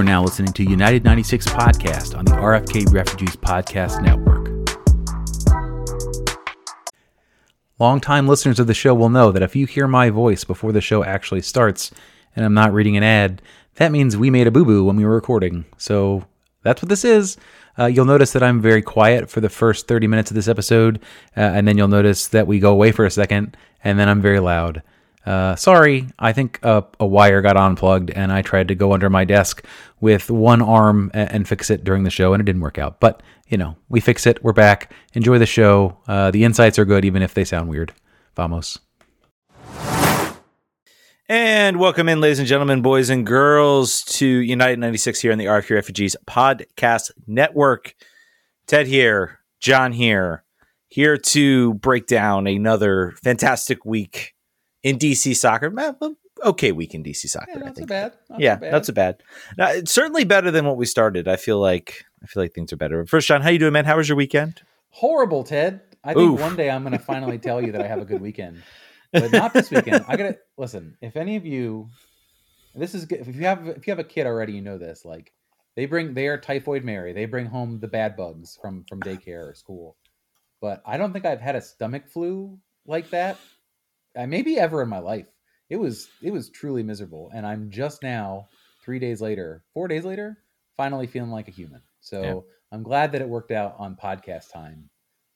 are now listening to United 96 Podcast on the RFK Refugees Podcast Network. Longtime listeners of the show will know that if you hear my voice before the show actually starts and I'm not reading an ad, that means we made a boo boo when we were recording. So that's what this is. Uh, you'll notice that I'm very quiet for the first 30 minutes of this episode, uh, and then you'll notice that we go away for a second, and then I'm very loud. Uh, sorry, I think a, a, wire got unplugged, and I tried to go under my desk with one arm and, and, fix it during the show, and it didn't work out. But, you know, we fix it. We're back. Enjoy the show. Uh, the insights are good, even if they sound weird. Vamos. And welcome in, ladies and gentlemen, boys and girls, to United 96 here on the RFK Refugees Podcast Network. Ted here, Jon here, here to break down another fantastic week in DC soccer. Okay, week in DC soccer. Yeah, not I think. bad. Not yeah, bad. not so bad. Now, it's certainly better than what we started. I feel like I feel like things are better. First, Jon, how you doing, man? How was your weekend? Horrible, Ted. I think Oof. one day I'm going to finally tell you that I have a good weekend, but not this weekend. I gotta listen. If any of you, this is good. If you have if you have a kid already, you know this. Like they bring they are typhoid Mary. They bring home the bad bugs from from daycare or school. But I don't think I've had a stomach flu like that. Uh, maybe ever in my life. It was it was truly miserable, and I'm just now three days later, four days later, finally feeling like a human. So Yeah. I'm glad that it worked out on podcast time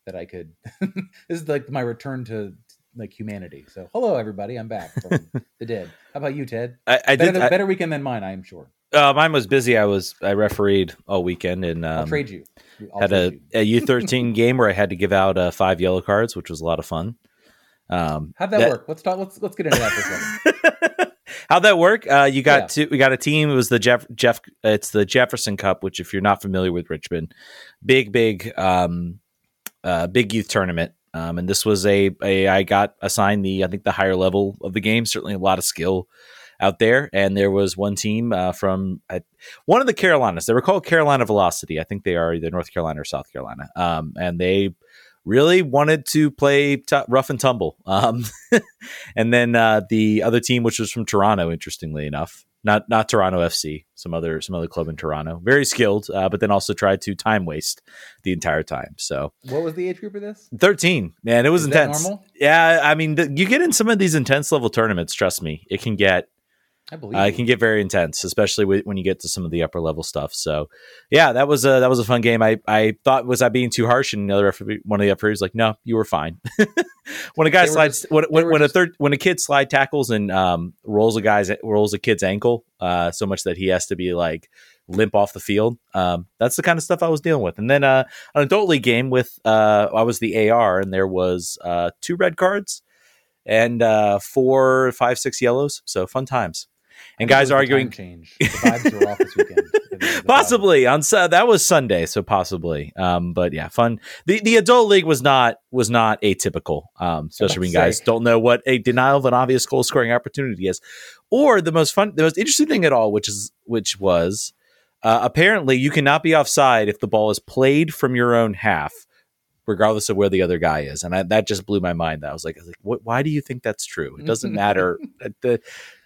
that I could. this is like my return to like humanity. So hello everybody, I'm back from the dead. How about you, Ted? I, I better, did. I- better weekend than mine, I am sure. uh, mine was busy. I was I refereed all weekend and I'll um, trade you. I'll had a, trade a U thirteen game where I had to give out uh, five yellow cards, which was a lot of fun. Um, How'd that, work? Let's talk. Let's let's get into that for a second. How'd that work? Uh, you got Yeah. two, we got a team. It was the Jeff Jeff. It's the Jefferson Cup, which if you're not familiar with Richmond, big big um, uh, big youth tournament. Um, and this was a, a I got assigned the I think the higher level of the game. Certainly a lot of skill out there. And there was one team uh, from uh, one of the Carolinas. They were called Carolina Velocity. I think they are either North Carolina or South Carolina. Um, and they really wanted to play t- rough and tumble. Um, and then uh, the other team, which was from Toronto, interestingly enough, not not Toronto FC, some other some other club in Toronto, very skilled, uh, but then also tried to time waste the entire time. So What was the age group of this? thirteen, man, it was Is intense. Yeah, I mean, th- you get in some of these intense level tournaments. Trust me, it can get I believe. uh, it can get very intense, especially with, when you get to some of the upper level stuff. So, yeah, that was a that was a fun game. I, I thought was I being too harsh, and the other referee, one of the referees, was like, no, you were fine. when a guy slides, just- when, when, a third, when a kid slide tackles and um, rolls a guy's rolls a kid's ankle, uh, so much that he has to be like limp off the field. Um, that's the kind of stuff I was dealing with. And then uh, an adult league game with uh, I was the AR, and there was uh, two red cards and uh, four, five, six yellows. So fun times. And guys it was the time arguing change. The vibes were off this weekend. The- the possibly on that was Sunday, so possibly. Um, but yeah, fun. The the adult league was not was not atypical, um, especially when guys don't know what a denial of an obvious goal scoring opportunity is, or the most fun, the most interesting thing at all, which is which was uh, apparently you cannot be offside if the ball is played from your own half. Regardless of where the other guy is, and I, that just blew my mind. That I was like, I was like, what, why do you think that's true? It doesn't matter. it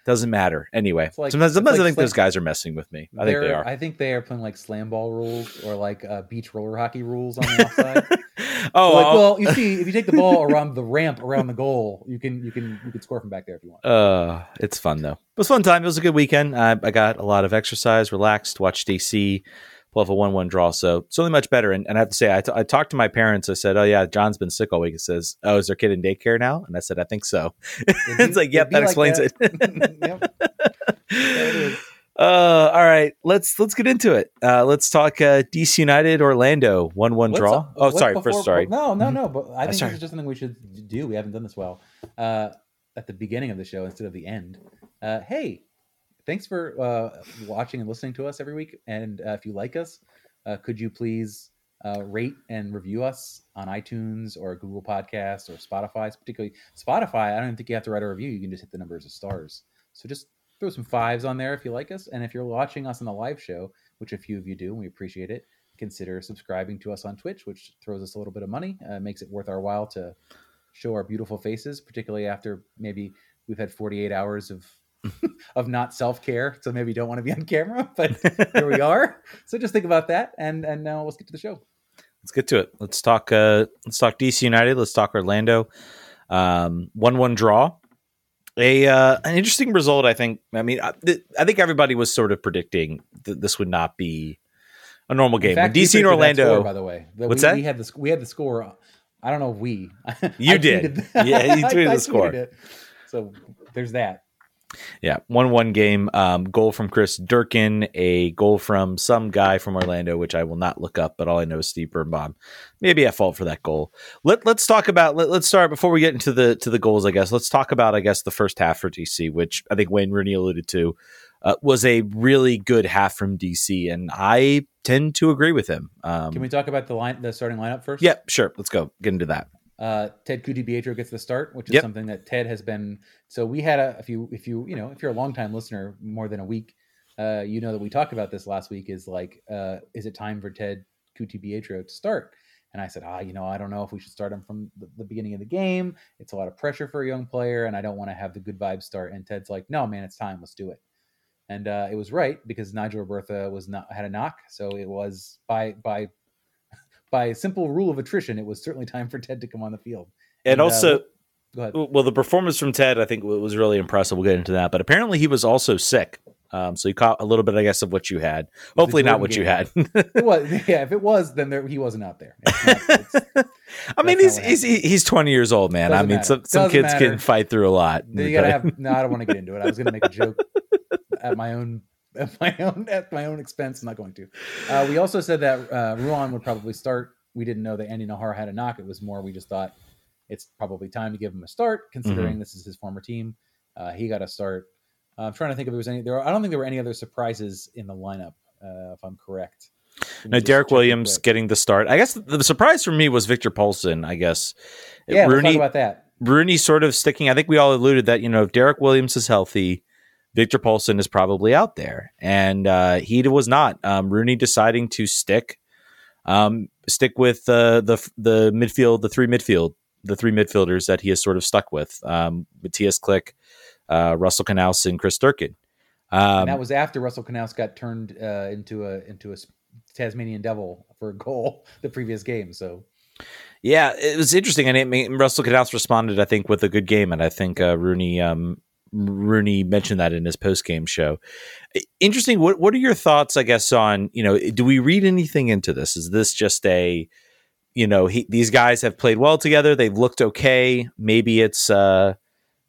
doesn't matter anyway. Like- sometimes, sometimes I like think those guys are messing with me. I think they They're- I think they are playing like slam ball rules or like uh, beach roller hockey rules on the offside. oh, like, well, you see, if you take the ball around the ramp around the goal, you can you can you can score from back there if you want. uh, it's fun though. It was a fun time. It was a good weekend. I, I got a lot of exercise, relaxed, watched DC, pull off a one-one draw. So it's only much better. And, and I have to say, I, t- I talked to my parents. I said, "Oh yeah, Jon's been sick all week." It says, "Oh, is their kid in daycare now?" And I said, "I think so." it's like, yep, that It'd explains like it. yep. it. Uh, all right, let's let's get into it. Uh, let's talk uh, DC United Orlando one-one draw. up- oh, sorry. before- first, sorry. No, no, no. But I think sorry. this is just something we should do. We haven't done this well. Uh, at the beginning of the show instead of the end. Uh, hey, thanks for uh, watching and listening to us every week. And uh, if you like us, uh, could you please uh, rate and review us on iTunes or Google Podcasts or Spotify? Particularly Spotify, I don't think you have to write a review. You can just hit the numbers of stars. So just throw some fives on there if you like us. And if you're watching us on the live show, which a few of you do, and we appreciate it, consider subscribing to us on Twitch, which throws us a little bit of money, uh, makes it worth our while to show our beautiful faces, particularly after maybe we've had 48 hours of of not self care. So maybe you don't want to be on camera, but here we are. So just think about that, and and now let's get to the show. Let's get to it. Let's talk. Uh, let's talk DC United. Let's talk Orlando. Um, one one draw. A uh, an interesting result. I think. I mean, I, th- I think everybody was sort of predicting that this would not be a normal game. fact, DC and Orlando. score, by the way, That What's we, that? We had the sc- we had the score. I don't know if we. You did. Yeah, you tweeted I the score. it. So there's that. Yeah, one one game. Um, goal from Chris Durkin, a goal from some guy from Orlando, which I will not look up, but all I know is Steve Birnbaum. Maybe at fault for that goal. Let Let's talk about. Let, let's start before we get into the to the goals. I guess let's talk about I guess the first half for DC, which I think Wayne Rooney alluded to, uh, was a really good half from DC, and I tend to agree with him. Um, Can we talk about the line, the starting lineup first? yeah, sure. Let's go get into that. Uh, Ted Pietro gets the start, which is Yep. something that Ted has been. So we had a. If you if you you know if you're a longtime listener, more than a week, uh, you know that we talked about this last week. Is like, uh, is it time for Ted Pietro to start? And I said, ah, you know, I don't know if we should start him from the, the beginning of the game. It's a lot of pressure for a young player, and I don't want to have the good vibes start. And Ted's like, no, man, it's time. Let's do it. And uh, it was right because Nigel Robertha was not had a knock, so it was by by by a simple rule of attrition, it was certainly time for Ted to come on the field. And uh, also, ahead. well, the performance from Ted, I think, was really impressive. We'll get into that. But apparently, he was also sick. Um, so you caught a little bit, I guess, of what you had. Hopefully, not what you had. It was, yeah. If it was, then there, he wasn't out there. It's not- it's- I mean, he's he's he's twenty years old, man. I Doesn't mean, matter. some some Doesn't kids matter. can fight through a lot. you gotta have. No, I don't want to get into it. I was going to make a joke at my own. At my own at my own expense, I'm not going to. Uh, we also said that uh, Ruan would probably start. We didn't know that Andy Najar had a knock. It was more we just thought it's probably time to give him a start, considering Mm-hmm. this is his former team. Uh, he got a start. Uh, I'm trying to think if there was any. There, were, I don't think there were any other surprises in the lineup, uh, if I'm correct. No, Derrick Williams getting the start. I guess the, surprise for me was Victor Palsson. I guess Yeah, Rooney talk about that. Rooney sort of sticking. I think we all alluded that you know if Derrick Williams is healthy, Victor Palsson is probably out there, and uh, he was not. Um, Rooney deciding to stick, um, stick with uh, the the midfield, the three midfield, the three midfielders that he has sort of stuck with. Um, Matthias Klich, uh, Russell Canouse, and Chris Durkin. Um, and that was after Russell Canouse got turned uh, into a into a Tasmanian devil for a goal the previous game. So Yeah, it was interesting, and Russell Canouse responded, I think, with a good game, and I think uh, Rooney um, Rooney mentioned that in his post game show. Interesting. What What are your thoughts? I guess on you know, do we read anything into this? Is this just a you know he, these guys have played well together? They've looked okay. Maybe it's uh,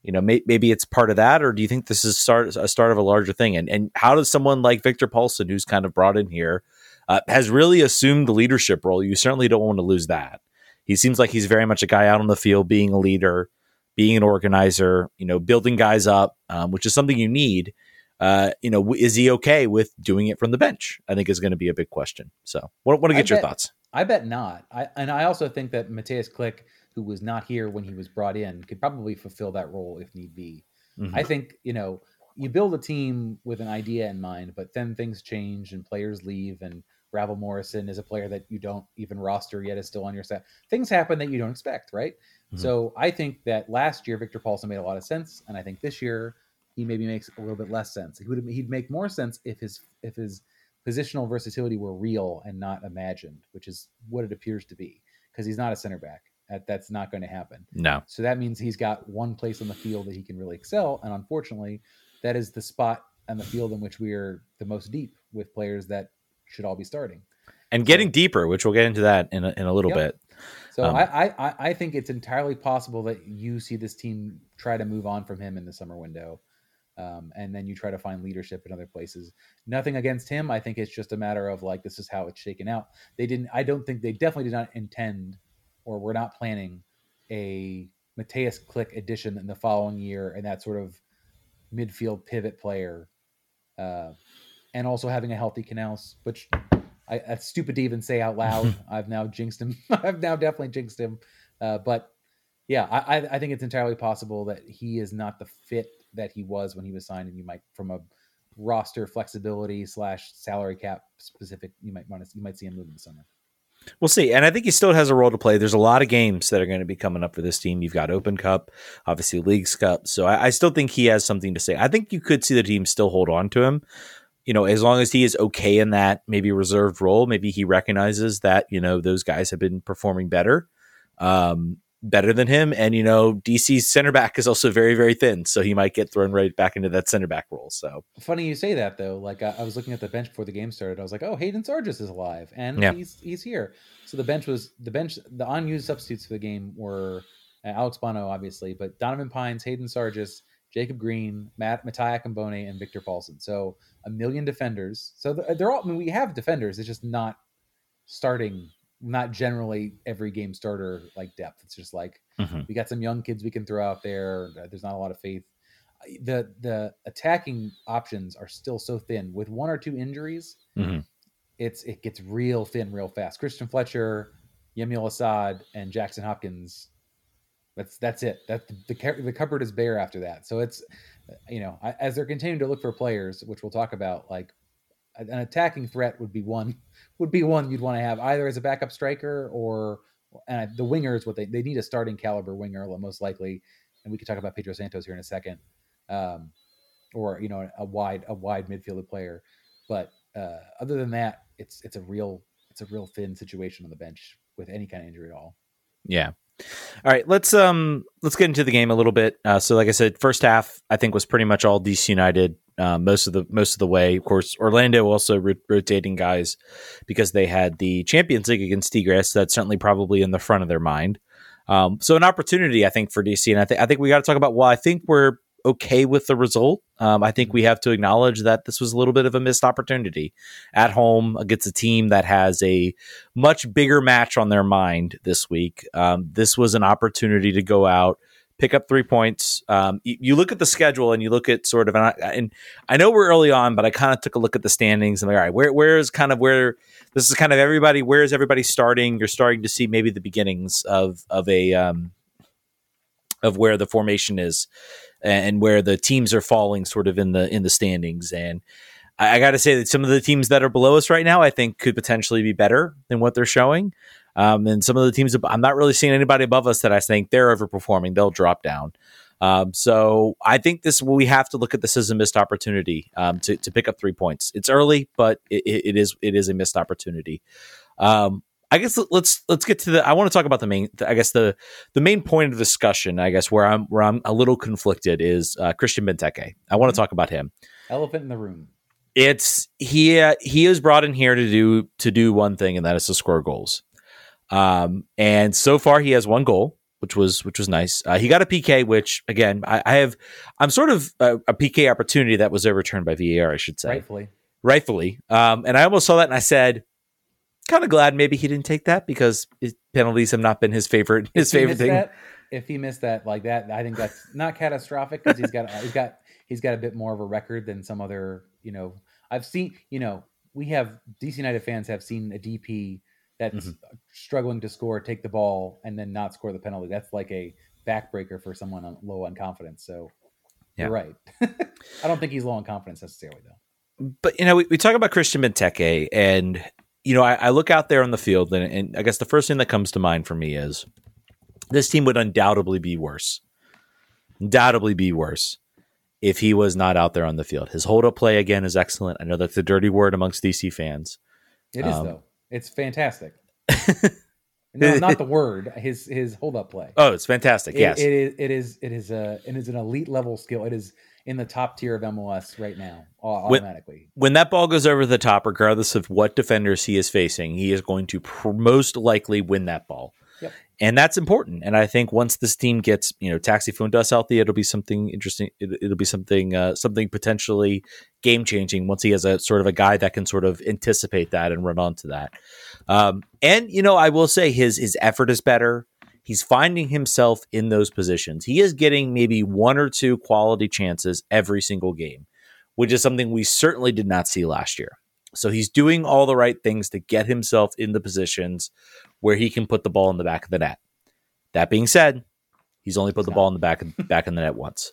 you know may, maybe it's part of that, or do you think this is start a start of a larger thing? And and how does someone like Victor Palsson, who's kind of brought in here, uh, has really assumed the leadership role? You certainly don't want to lose that he seems like he's very much a guy out on the field being a leader being an organizer you know building guys up um, which is something you need uh, you know is he okay with doing it from the bench i think is going to be a big question so want, want to I get your bet- thoughts I bet not. I and I also think that Mateusz Klich, who was not here when he was brought in, could probably fulfill that role if need be. Mhm. I think you know you build a team with an idea in mind, but then things change and players leave, and Ravel Morrison is a player that you don't even roster yet is still on your set. Things happen that you don't expect, right? Mhm. So I think that last year Victor Palsson made a lot of sense, and I think this year he maybe makes a little bit less sense. He would he'd make more sense if his if his positional versatility were real and not imagined, which is what it appears to be, because he's not a center back. That, that's not going to happen. no So that means he's got one place on the field that he can really excel. And unfortunately, that is the spot on the field in which we are the most deep with players that should all be starting. and getting deeper which we'll get into that in a, in a little Yep. bit So Um, I, I, I- I think it's entirely possible that you see this team try to move on from him in the summer window. Um, and then you try to find leadership in other places. Nothing against him. I think it's just a matter of like, this is how it's shaken out. They didn't, I don't think they definitely did not intend or were not planning a Mateusz Klich edition in the following year and that sort of midfield pivot player. Uh, and also having a healthy Canouse, which I, that's stupid to even say out loud. I've now jinxed him. I've now definitely jinxed him. Uh, but yeah, I, I- I think it's entirely possible that he is not the fit that he was when he was signed, and you might, from a roster flexibility slash salary cap specific, you might want to you might see him move in the summer. We'll see. And I think he still has a role to play. There's a lot of games that are going to be coming up for this team. You've got Open Cup, obviously Leagues Cup. So I, I still think he has something to say. I think you could see the team still hold on to him. You know, as long as he is okay in that maybe reserved role, maybe he recognizes that, you know, those guys have been performing better. Um, better than him. And, you know, DC's center back is also very, very thin. So he might get thrown right back into that center back role. So funny you say that though. Like I, I was looking at the bench before the game started. I was like, oh, Hayden Sargis is alive and Yeah. he's he's here. So the bench was the bench. The unused substitutes for the game were uh, Alex Bono, obviously, but Donovan Pines, Hayden Sargis, Jacob Green, Matt Matai Akinmboni, and Victor Paulson. So a million defenders. So they're all. I mean, we have defenders. It's just not starting. Not generally every game starter like depth. It's just like Mhm. we got some young kids we can throw out there. There's not a lot of faith. The the attacking options are still so thin. With one or two injuries, Mhm. it's it gets real thin real fast. Kristian Fletcher, Yamil Asad, and Jackson Hopkins. That's that's it. That the the cupboard is bare after that. So it's you know as they're continuing to look for players, which we'll talk about, like an attacking threat would be one would be one you'd want to have either as a backup striker or and the winger is what they they need a starting caliber winger most likely, and we could talk about Pedro Santos here in a second, um, or you know a wide a wide midfielder player, but uh, other than that, it's it's a real it's a real thin situation on the bench with any kind of injury at all. Yeah. All right, let's um let's get into the game a little bit. Uh, so, like I said, first half I think was pretty much all DC United uh, most of the most of the way. Of course, Orlando also ro- rotating guys because they had the Champions League against Tigres. So that's certainly probably in the front of their mind. Um, so an opportunity, I think, for DC, and I think I think we got to talk about. Well, I think we're okay with the result. Um, I think we have to acknowledge that this was a little bit of a missed opportunity at home against a team that has a much bigger match on their mind this week. Um, this was an opportunity to go out, pick up three points. Um, you, you look at the schedule and you look at sort of, and I, and I know we're early on, but I kind of took a look at the standings and like, all right, where where is kind of where this is kind of everybody. Where is everybody starting? You're starting to see maybe the beginnings of of a um, of where the formation is and where the teams are falling sort of in the in the standings and I, I got to say that some of the teams that are below us right now, I think, could potentially be better than what they're showing. Um, and some of the teams, I'm not really seeing anybody above us that I think they're overperforming. They'll drop down. Um, so I think this we have to look at this as a missed opportunity um, to to pick up three points. It's early, but it, it is it is a missed opportunity. Um, I guess let's let's get to the. I want to talk about the main. I guess the the main point of discussion. I guess where I'm where I'm a little conflicted is uh, Christian Benteke. I want to talk about him Elephant in the room. it's he uh, he is brought in here to do to do one thing and that is to score goals um and so far he has one goal which was which was nice uh, he got a pk which again i, I have i'm sort of a, a pk opportunity that was overturned by var i should say Rightfully. rightfully um and i almost saw that and i said kind of glad maybe he didn't take that because his penalties have not been his favorite his If favorite thing that- if he missed that like that, I think that's not catastrophic because he's got he's got he's got a bit more of a record than some other. You know, I've seen. You know, we have DC United fans have seen a DP that's Mm-hmm. struggling to score, take the ball, and then not score the penalty. That's like a backbreaker for someone on, low on confidence. So Yeah. you're right. I don't think he's low on confidence necessarily, though. but you know, we, we talk about Christian Benteke, and you know, I, I look out there on the field, and, and I guess the first thing that comes to mind for me is this team would undoubtedly be worse, undoubtedly be worse if he was not out there on the field. His hold up play again is excellent. I know that's a dirty word amongst DC fans. It is Um, though. It's fantastic. no, not the word. His his hold up play. Oh, it's fantastic. It- yes, it is. It is. It is a. It is an elite level skill. It is in the top tier of MLS right now. au- When- Automatically. when that ball goes over the top, regardless of what defenders he is facing, he is going to pr- most likely win that ball. Yep. And that's important. And I think once this team gets, you know, Taxi Fountas healthy, it'll be something interesting. It, it'll be something, uh, something potentially game changing once he has a sort of a guy that can sort of anticipate that and run onto that. Um, and you know, I will say his his effort is better. He's finding himself in those positions. He is getting maybe one or two quality chances every single game, which is something we certainly did not see last year. So he's doing all the right things to get himself in the positions where he can put the ball in the back of the net. That being said, he's only put the ball in the back back in the net once.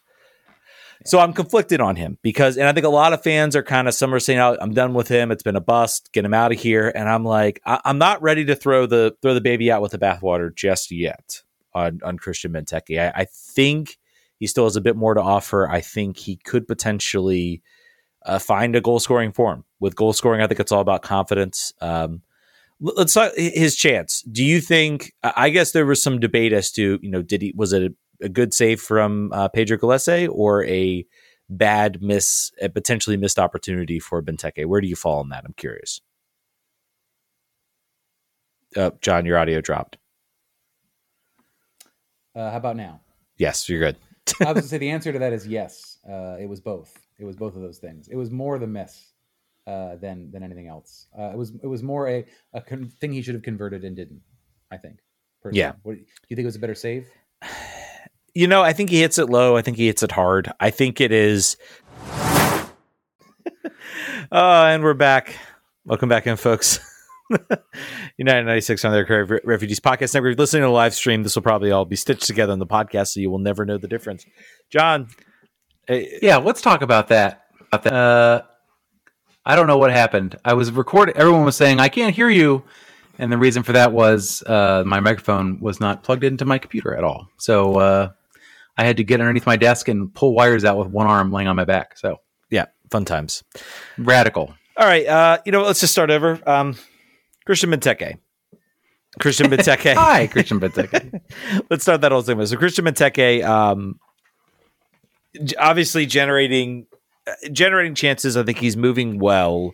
So I'm conflicted on him because, and I think a lot of fans are kind of some are saying, oh, "I'm done with him. It's been a bust. Get him out of here." And I'm like, I- am not ready to throw the throw the baby out with the bathwater just yet on on Christian Benteke. I, I think he still has a bit more to offer. I think he could potentially uh, find a goal scoring form. With goal scoring, I think it's all about confidence. Um, let's talk his chance. Do you think? I guess there was some debate as to you know did he was it a, good save from uh, Pedro Gallese or a bad miss, a potentially missed opportunity for Benteke? Where do you fall on that? I'm curious. Uh, Jon, your audio dropped. Uh, how about now? Yes, you're good. I was going to say the answer to that is yes. Uh, it was both. It was both of those things. It was more the miss uh, than than anything else. Uh, it was it was more a a con- thing he should have converted and didn't. I think. Personally. Yeah. What, do you think it was a better save? You know, I think he hits it low. I think he hits it hard. I think it is. oh, and we're back. Welcome back in, folks. United 96 on their Refugees podcast network. If you're listening to a live stream, this will probably all be stitched together in the podcast, so you will never know the difference. Jon. Eh, yeah, let's talk about that. Uh, I don't know what happened. I was recording, everyone was saying, I can't hear you. And the reason for that was uh, my microphone was not plugged into my computer at all. So uh, I had to get underneath my desk and pull wires out with one arm laying on my back. So, yeah, fun times. Radical. All right. Uh, you know, let's just start over. Um, Christian Benteke. Christian Benteke. Hi, Christian Benteke. let's start that whole thing. So Christian Benteke, um, obviously generating uh, generating chances. I think he's moving well,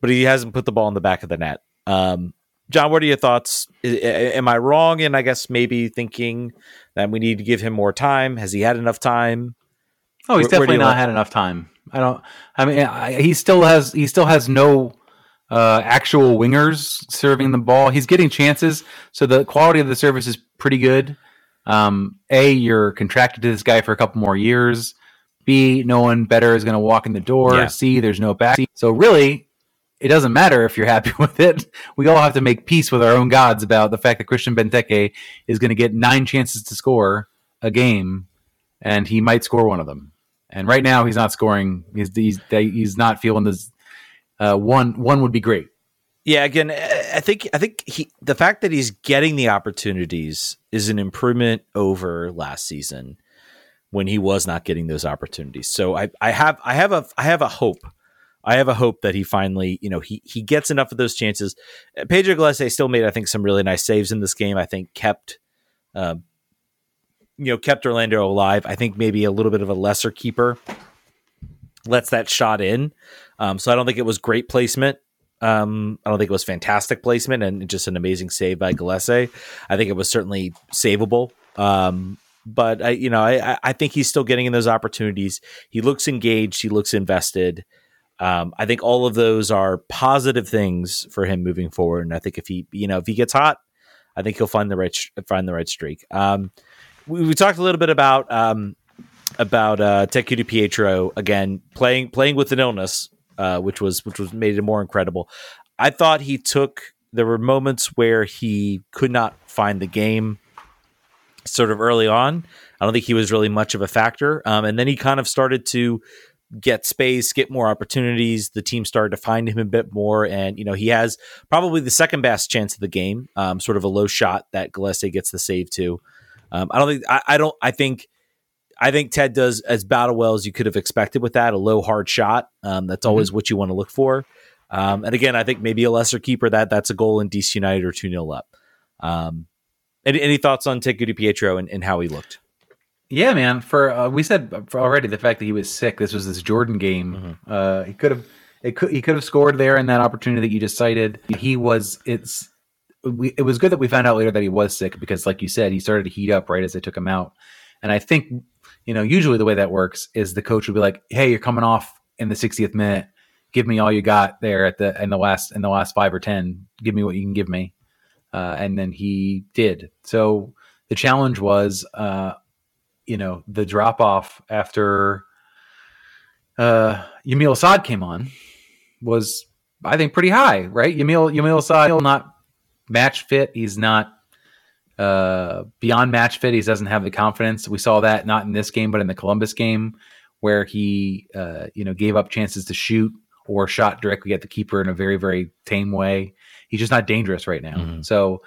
but he hasn't put the ball in the back of the net. Um, Jon, what are your thoughts? Am I wrong in, I guess, maybe thinking that we need to give him more time? Has he had enough time? Oh, he's where, definitely where not had enough time. I don't. I mean, I, he still has. He still has no uh, actual wingers serving the ball. He's getting chances, so the quality of the service is pretty good. Um, a, you're contracted to this guy for a couple more years. B, no one better is going to walk in the door. Yeah. C, there's no back. So really, it doesn't matter if you're happy with it. We all have to make peace with our own gods about the fact that Christian Benteke is going to get nine chances to score a game, and he might score one of them. And right now, he's not scoring. He's he's, he's not feeling this. Uh, one one would be great. Yeah, again, I think I think he the fact that he's getting the opportunities is an improvement over last season when he was not getting those opportunities. So I I have I have a I have a hope I have a hope that he finally, you know, he he gets enough of those chances. Uh, Pedro Gallese still made, I think, some really nice saves in this game. I think kept, uh, you know, kept Orlando alive. I think maybe a little bit of a lesser keeper lets that shot in. Um, so I don't think it was great placement. Um, I don't think it was fantastic placement and just an amazing save by Gallese. I think it was certainly savable. Um, but I, you know, I, I think he's still getting in those opportunities. He looks engaged. He looks invested. Um, I think all of those are positive things for him moving forward. And I think if he, you know, if he gets hot, I think he'll find the right find the right streak. Um, we, we, talked a little bit about um, about uh, Ted Ku-DiPietro again playing playing with an illness, uh, which was which was made it more incredible. I thought he took. There were moments where he could not find the game, sort of early on. I don't think he was really much of a factor, um, and then he kind of started to get space, get more opportunities. The team started to find him a bit more, and you know he has probably the second best chance of the game. Um, sort of a low shot that Gillespie gets the save to. Um, I don't think I, I, don't I think I think Ted does as battle well as you could have expected with that a low hard shot. Um, that's mm-hmm. always what you want to look for. Um, and again, I think maybe a lesser keeper that that's a goal in DC United or two 0 up. Um, any, any thoughts on Ted Ku-DiPietro and, and how he looked? Yeah, man. For uh, we said already the fact that he was sick. This was this Jordan game. Mm-hmm. Uh, he could have it could he could have scored there in that opportunity that you just cited. He was it's we, it was good that we found out later that he was sick because, like you said, he started to heat up right as they took him out. And I think you know usually the way that works is the coach would be like, "Hey, you're coming off in the 60th minute. Give me all you got there at the in the last in the last five or ten. Give me what you can give me." Uh, and then he did. So the challenge was. Uh, you know the drop off after uh, Yamil Asad came on was I think pretty high, right? Yamil Yamil Asad not match fit. He's not uh, beyond match fit. He doesn't have the confidence. We saw that not in this game, but in the Columbus game where he uh, you know gave up chances to shoot or shot directly at the keeper in a very very tame way. He's just not dangerous right now. Mhm. So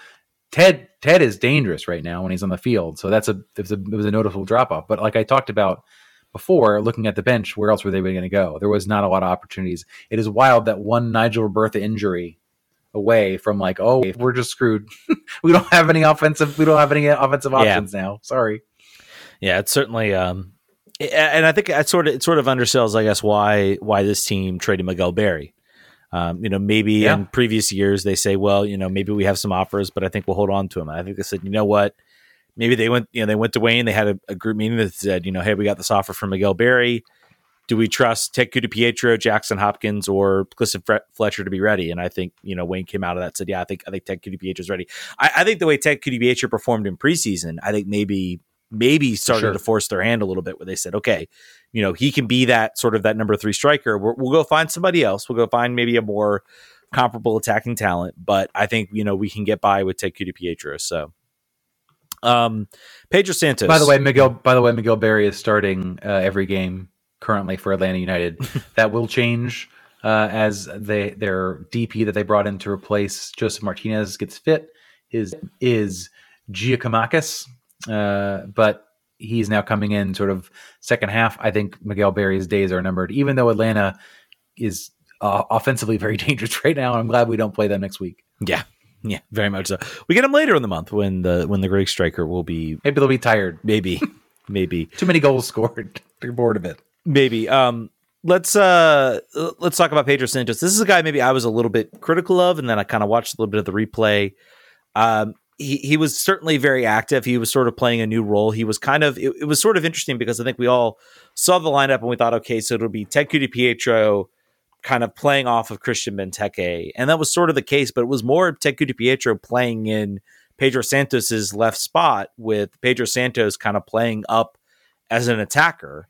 Ted Ted is dangerous right now when he's on the field. So that's a it was a, it was a noticeable drop off. But like I talked about before, looking at the bench, where else were they going to go? There was not a lot of opportunities. It is wild that one Nigel Bertha injury away from like oh we're just screwed. we don't have any offensive. We don't have any offensive Yeah. options now. Sorry. Yeah, it's certainly um and I think it sort of it sort of undersells, I guess, why why this team traded Miguel Berry. Um, you know, maybe Yeah. in previous years they say, well, you know, maybe we have some offers, but I think we'll hold on to him. And I think they said, you know what? Maybe they went, you know, they went to Wayne. They had a, a group meeting that said, you know, hey, we got this offer from Miguel Berry. Do we trust Ted Pietro, Jackson Hopkins, or Clifton Fletcher to be ready? And I think you know Wayne came out of that and said, yeah, I think I think Ted Pietro's ready. I, I think the way Ted Pietro performed in preseason, I think maybe maybe started Sure. to force their hand a little bit, where they said, okay, you know, he can be that sort of that number three striker. We're, we'll go find somebody else. We'll go find maybe a more comparable attacking talent. But I think you know we can get by with Ted Pietro. So, um, Pedro Santos. By the way, Miguel. By the way, Miguel Berry is starting uh, every game currently for Atlanta United. that will change uh, as they their DP that they brought in to replace Josef Martinez gets fit. Is is Giakoumakis, uh, but he's now coming in sort of second half. I think Miguel Berry's days are numbered. Even though Atlanta is uh, offensively very dangerous right now, I'm glad we don't play them next week. yeah, yeah, very much so. We get him later in the month when the when the Greek striker will be Maybe they'll be tired. maybe maybe Too many goals scored. They're bored of it. maybe um let's uh let's talk about pedro santos this is a guy maybe i was a little bit critical of and then i kind of watched a little bit of the replay um he, he was certainly very active. He was sort of playing a new role. He was kind of it, it was sort of interesting because i think we all saw the lineup and we thought okay so it'll be ted pietro kind of playing off of christian benteke. And that was sort of the case but it was more ted pietro playing in pedro santos's left spot with pedro santos kind of playing up as an attacker.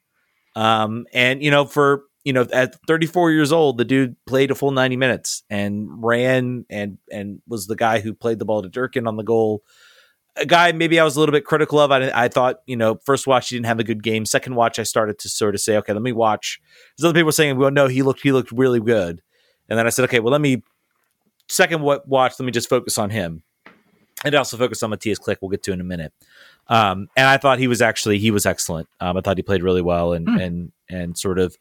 Um, and you know, for you know, at 34 years old, the dude played a full 90 minutes and ran and and was the guy who played the ball to Durkin on the goal. A guy maybe I was a little bit critical of. I, I thought, you know, first watch he didn't have a good game. Second watch, I started to sort of say, okay, let me watch. There's other people were saying, well, no, he looked he looked really good. And then I said, okay, well, let me second wa- watch. Let me just focus on him, and also focus on Matthias Klich. We'll get to in a minute. Um, and I thought he was actually he was excellent. Um, I thought he played really well and Hmm. and and sort of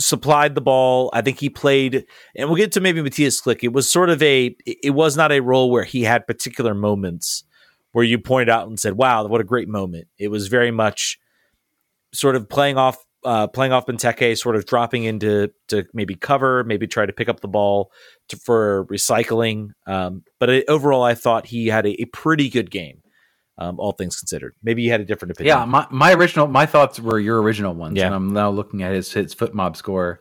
supplied the ball. I think he played, and we'll get to maybe Matthias Klich. It was sort of a it was not a role where he had particular moments where you pointed out and said, "Wow, what a great moment." It was very much sort of playing off uh, playing off Benteke, sort of dropping into to maybe cover, maybe try to pick up the ball to, for recycling. Um, but it, overall, I thought he had a, a pretty good game, um, all things considered. Maybe you had a different opinion. Yeah, my, my original my thoughts were your original ones. Yeah. And I'm now looking at his his FotMob score.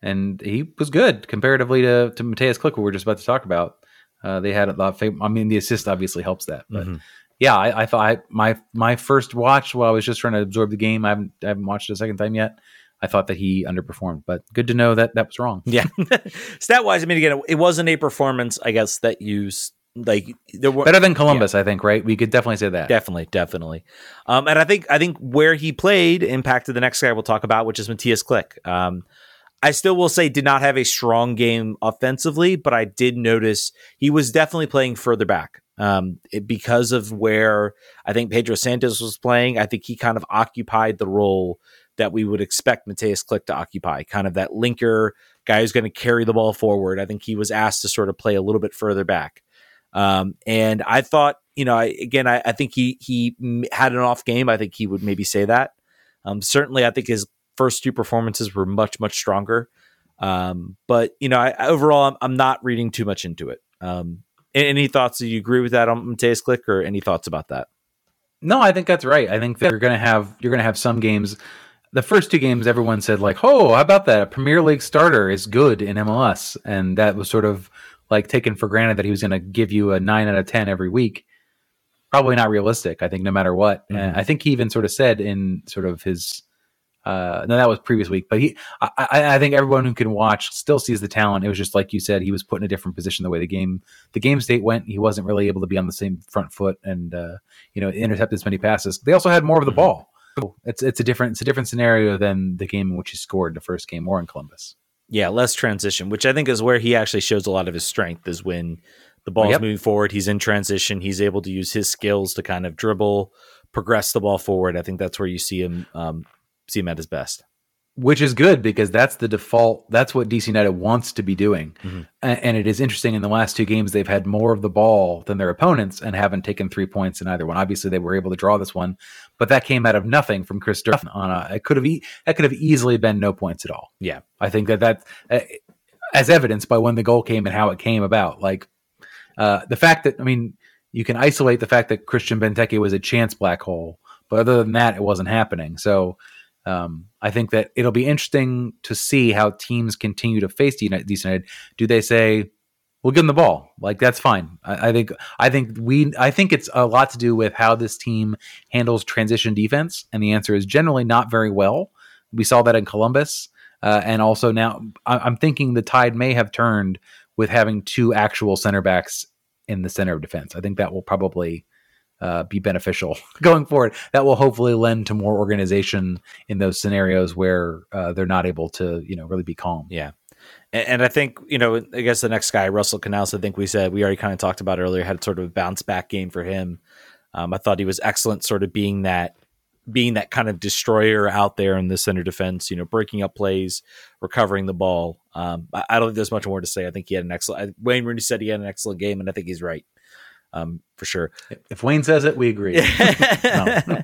And he was good comparatively to, to Mateusz Klich, who we are just about to talk about. Uh, they had a lot of fav- I mean the assist obviously helps that. But Mhm. yeah, I, I thought I, my my first watch while I was just trying to absorb the game, I haven't I haven't watched it a second time yet. I thought that he underperformed, but good to know that that was wrong. Yeah. Stat wise, I mean, again, it wasn't a performance, I guess, that you like. There were Better than Columbus, I think, right? We could definitely say that. definitely, definitely. Um, and I think I think where he played impacted the next guy we'll talk about, which is Matthias Klich. Um, I still will say did not have a strong game offensively, but I did notice he was definitely playing further back. Um, it- because of where I think Pedro Santos was playing, I think he kind of occupied the role that we would expect Mateusz Klich to occupy, kind of that linker guy who's going to carry the ball forward. I think he was asked to sort of play a little bit further back. Um, and I thought, you know, I, again, I, I think he he had an off game. I think he would maybe say that. Um, certainly, I think his first two performances were much much stronger. Um, but you know, I, I- overall, I'm, I'm not reading too much into it. Um, any thoughts? Do you agree with that on Mateusz Klich, or any thoughts about that? No, I think that's right. I think that you're gonna have you're gonna have some games. The first two games, everyone said like, "Oh, how about that? A Premier League starter is good in MLS," and that was sort of like taken for granted that he was going to give you a nine out of ten every week. Probably not realistic. I think no matter what. Mhm. And I think he even sort of said in sort of his. Uh, no, that was previous week, but he, I, I, I think everyone who can watch still sees the talent. It was just like you said, he was put in a different position the way the game, the game state went. He wasn't really able to be on the same front foot and uh, you know intercept as many passes. They also had more of the Mhm. ball. it's it's a different it's a different scenario than the game in which he scored the first game or in Columbus. Yeah, less transition, which I think is where he actually shows a lot of his strength is when the ball's Yep. moving forward, he's in transition, he's able to use his skills to kind of dribble, progress the ball forward. I think that's where you see him um, see him at his best. which is good because that's the default. That's what DC United wants to be doing. Mhm. And, it is interesting in the last two games, they've had more of the ball than their opponents and haven't taken three points in either one. Obviously, they were able to draw this one, but that came out of nothing from Chris Durkin on a, it could have, e- that could have easily been no points at all. Yeah. I think that that, uh, as evidenced by when the goal came and how it came about, like uh, the fact that, I mean, you can isolate the fact that Christian Benteke was a chance black hole, but other than that, it wasn't happening. So, um, I think that it'll be interesting to see how teams continue to face the United. United. Do they say we'll give them the ball? Like that's fine. I, I think I think we I think it's a lot to do with how this team handles transition defense, and the answer is generally not very well. We saw that in Columbus, uh, and also now I, I'm thinking the tide may have turned with having two actual center backs in the center of defense. I think that will probably uh, be beneficial going forward. That will hopefully lend to more organization in those scenarios where uh, they're not able to, you know, really be calm. Yeah. And, and I think, you know, I guess the next guy, Russell Canouse, I think we said we already kind of talked about earlier, had sort of a bounce back game for him. Um, I thought he was excellent, sort of being that being that kind of destroyer out there in the center defense, you know, breaking up plays, recovering the ball. Um, I, I don't think there's much more to say. I think he had an excellent. Wayne Rooney said he had an excellent game, and I think he's right um, for sure. If Wayne says it, we agree. uh,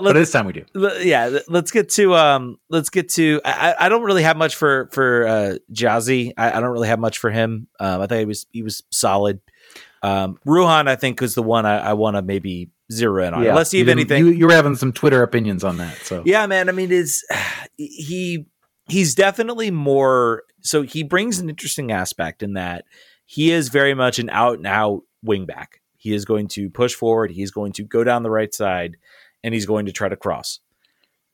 But this time we do. L- yeah let's get to um let's get to i I- don't really have much for for uh jazzy i, I don't really have much for him um i thought he was he was solid um ruan i think is the one i, I want to maybe zero in on unless you have anything You, you were having some Twitter opinions on that. So yeah man i mean is he he's definitely more so he brings an interesting aspect in that he is very much an out and out wingback he is going to push forward. He's going to go down the right side and he's going to try to cross.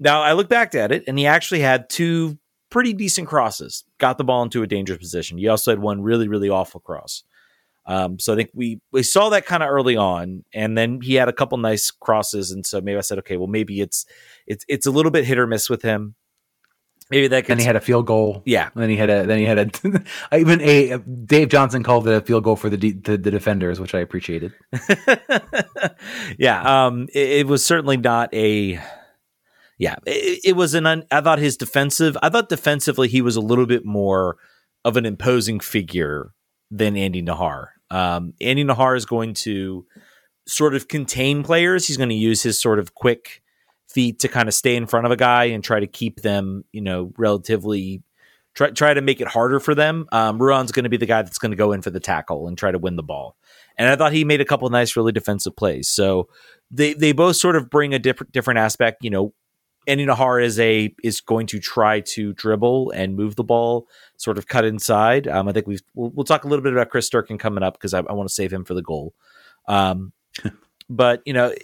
Now i look back at it and he actually had two pretty decent crosses got the ball into a dangerous position. He also had one really really awful cross. Um, so I think we we saw that kind of early on, and then he had a couple nice crosses, and so maybe I said, okay, well maybe it's it's it's a little bit hit or miss with him. Maybe that then he had a field goal. yeah And Then he had a. Then he had a. even a Dave Johnson called it a field goal for the de- the, the defenders, which I appreciated. yeah um it, it was certainly not a yeah it, it was an un, i thought his defensive i thought defensively he was a little bit more of an imposing figure than andy najar um andy najar is going to sort of contain players he's going to use his sort of quick feet to kind of stay in front of a guy and try to keep them you know relatively try try to make it harder for them um ruan's going to be the guy that's going to go in for the tackle and try to win the ball and I thought he made a couple nice, really defensive plays. So they they both sort of bring a different different aspect. You know, Andy Najar is a is going to try to dribble and move the ball, sort of cut inside. Um, I think we've we'll, we'll talk a little bit about Chris Durkin coming up because I, I want to save him for the goal. Um, but you know,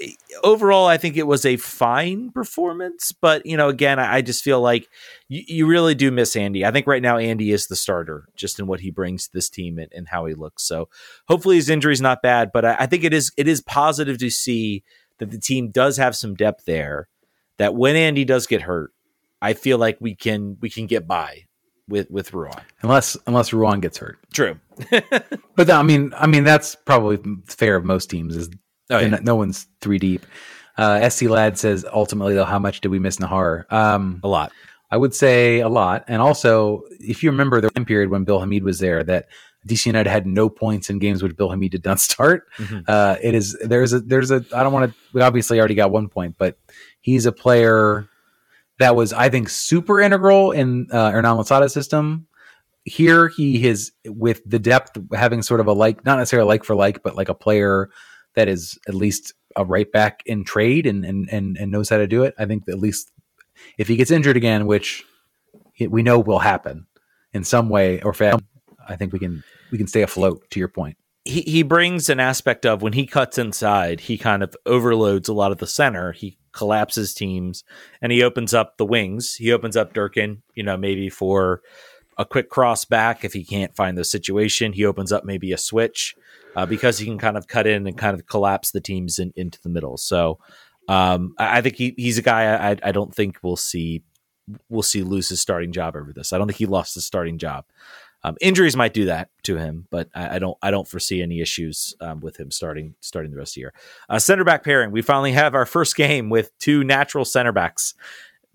overall, I think it was a fine performance. But you know, again, I, I just feel like you, you really do miss Andy. I think right now Andy is the starter, just in what he brings to this team and, and how he looks. So hopefully his injury is not bad. But I, I think it is it is positive to see that the team does have some depth there. That when Andy does get hurt, I feel like we can we can get by with with Ruan. Unless unless Ruan gets hurt. True. But I mean, I mean that's probably fair of most teams. Is Oh, yeah. no, no one's three deep. Uh, SC Lad says ultimately though, how much did we miss Najar? Um, A lot. I would say a lot. And also, if you remember the time period when Bill Hamid was there, that DC United had no points in games which Bill Hamid did not start. Mhm. Uh, it is there's a there's a I don't want to. We obviously already got one point, but he's a player that was I think super integral in uh, Hernan Losada's system. Here he is with the depth, having sort of a like, not necessarily like for like, but like a player that is at least a right back in trade and and and, and knows how to do it. I think at least if he gets injured again, which we know will happen in some way or fashion, I think we can we can stay afloat. To your point, he, he brings an aspect of when he cuts inside, he kind of overloads a lot of the center. He collapses teams and he opens up the wings. He opens up Durkin, you know, maybe for a quick cross back if he can't find the situation. He opens up maybe a switch uh, because he can kind of cut in and kind of collapse the teams in, into the middle. So Um, I, I think he, he's a guy I, I don't think we'll see we'll see lose his starting job over this. I don't think he lost his starting job. Um, injuries might do that to him, but I, I don't I don't foresee any issues um, with him starting starting the rest of the year. Uh, center back pairing, we finally have our first game with two natural center backs,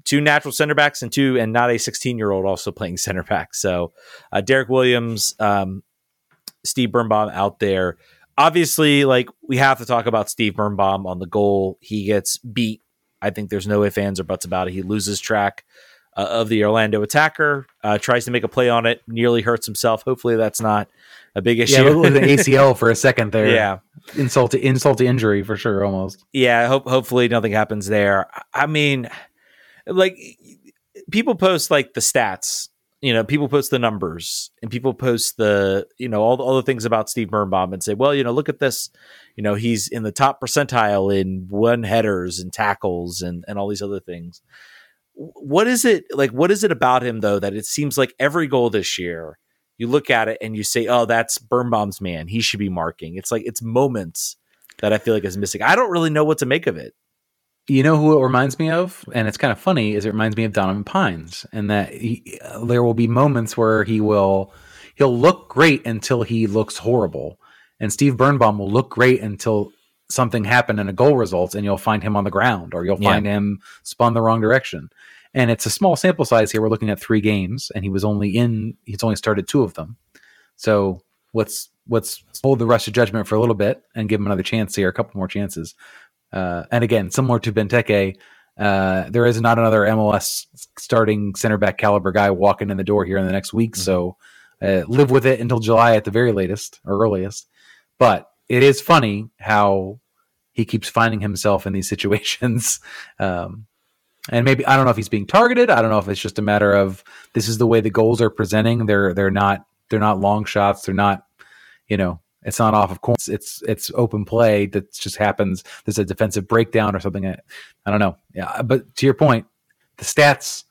two natural center backs, and two and not a 16 year old also playing center back. So uh, Derrick Williams, um, Steve Birnbaum out there. Obviously, like we have to talk about Steve Birnbaum on the goal. He gets beat. I think there's no ifs, ands, or buts about it. He loses track uh, of the Orlando attacker, uh, tries to make a play on it, nearly hurts himself. Hopefully, that's not a big issue. Yeah, with an ACL for a second there. yeah, insult to insult to injury for sure, almost. yeah. Hope hopefully nothing happens there. I mean, like people post like the stats. You know, people post the numbers and people post the you know all all the things about Steve Birnbaum and say, well, you know, look at this. You know, he's in the top percentile in one headers and tackles and and all these other things. What is it like what is it about him though that it seems like every goal this year you look at it and you say oh that's Birnbaum's man. He should be marking. It's like it's moments that i feel like is missing. I don't really know what to make of it You know who it reminds me of, and it's kind of funny, is it reminds me of Donovan Pines, and that he, there will be moments where he will he'll look great until he looks horrible, and Steve Birnbaum will look great until something happened and a goal results, and you'll find him on the ground, or you'll Yeah. find him spun the wrong direction. And it's a small sample size here. We're looking at three games, and he was only in. He's only started two of them. So let's let's hold the rest of judgment for a little bit and give him another chance here, a couple more chances. Uh, and again, similar to Benteke, uh, there is not another MLS starting center back caliber guy walking in the door here in the next week. So uh, live with it until July at the very latest or earliest. But it is funny how he keeps finding himself in these situations. Um, and maybe I don't know if he's being targeted. I don't know if it's just a matter of this is the way the goals are presenting. They're they're not they're not long shots. They're not you know it's not off of course. It's it's open play that just happens. There's a defensive breakdown or something. I, I don't know. Yeah, but to your point, the stats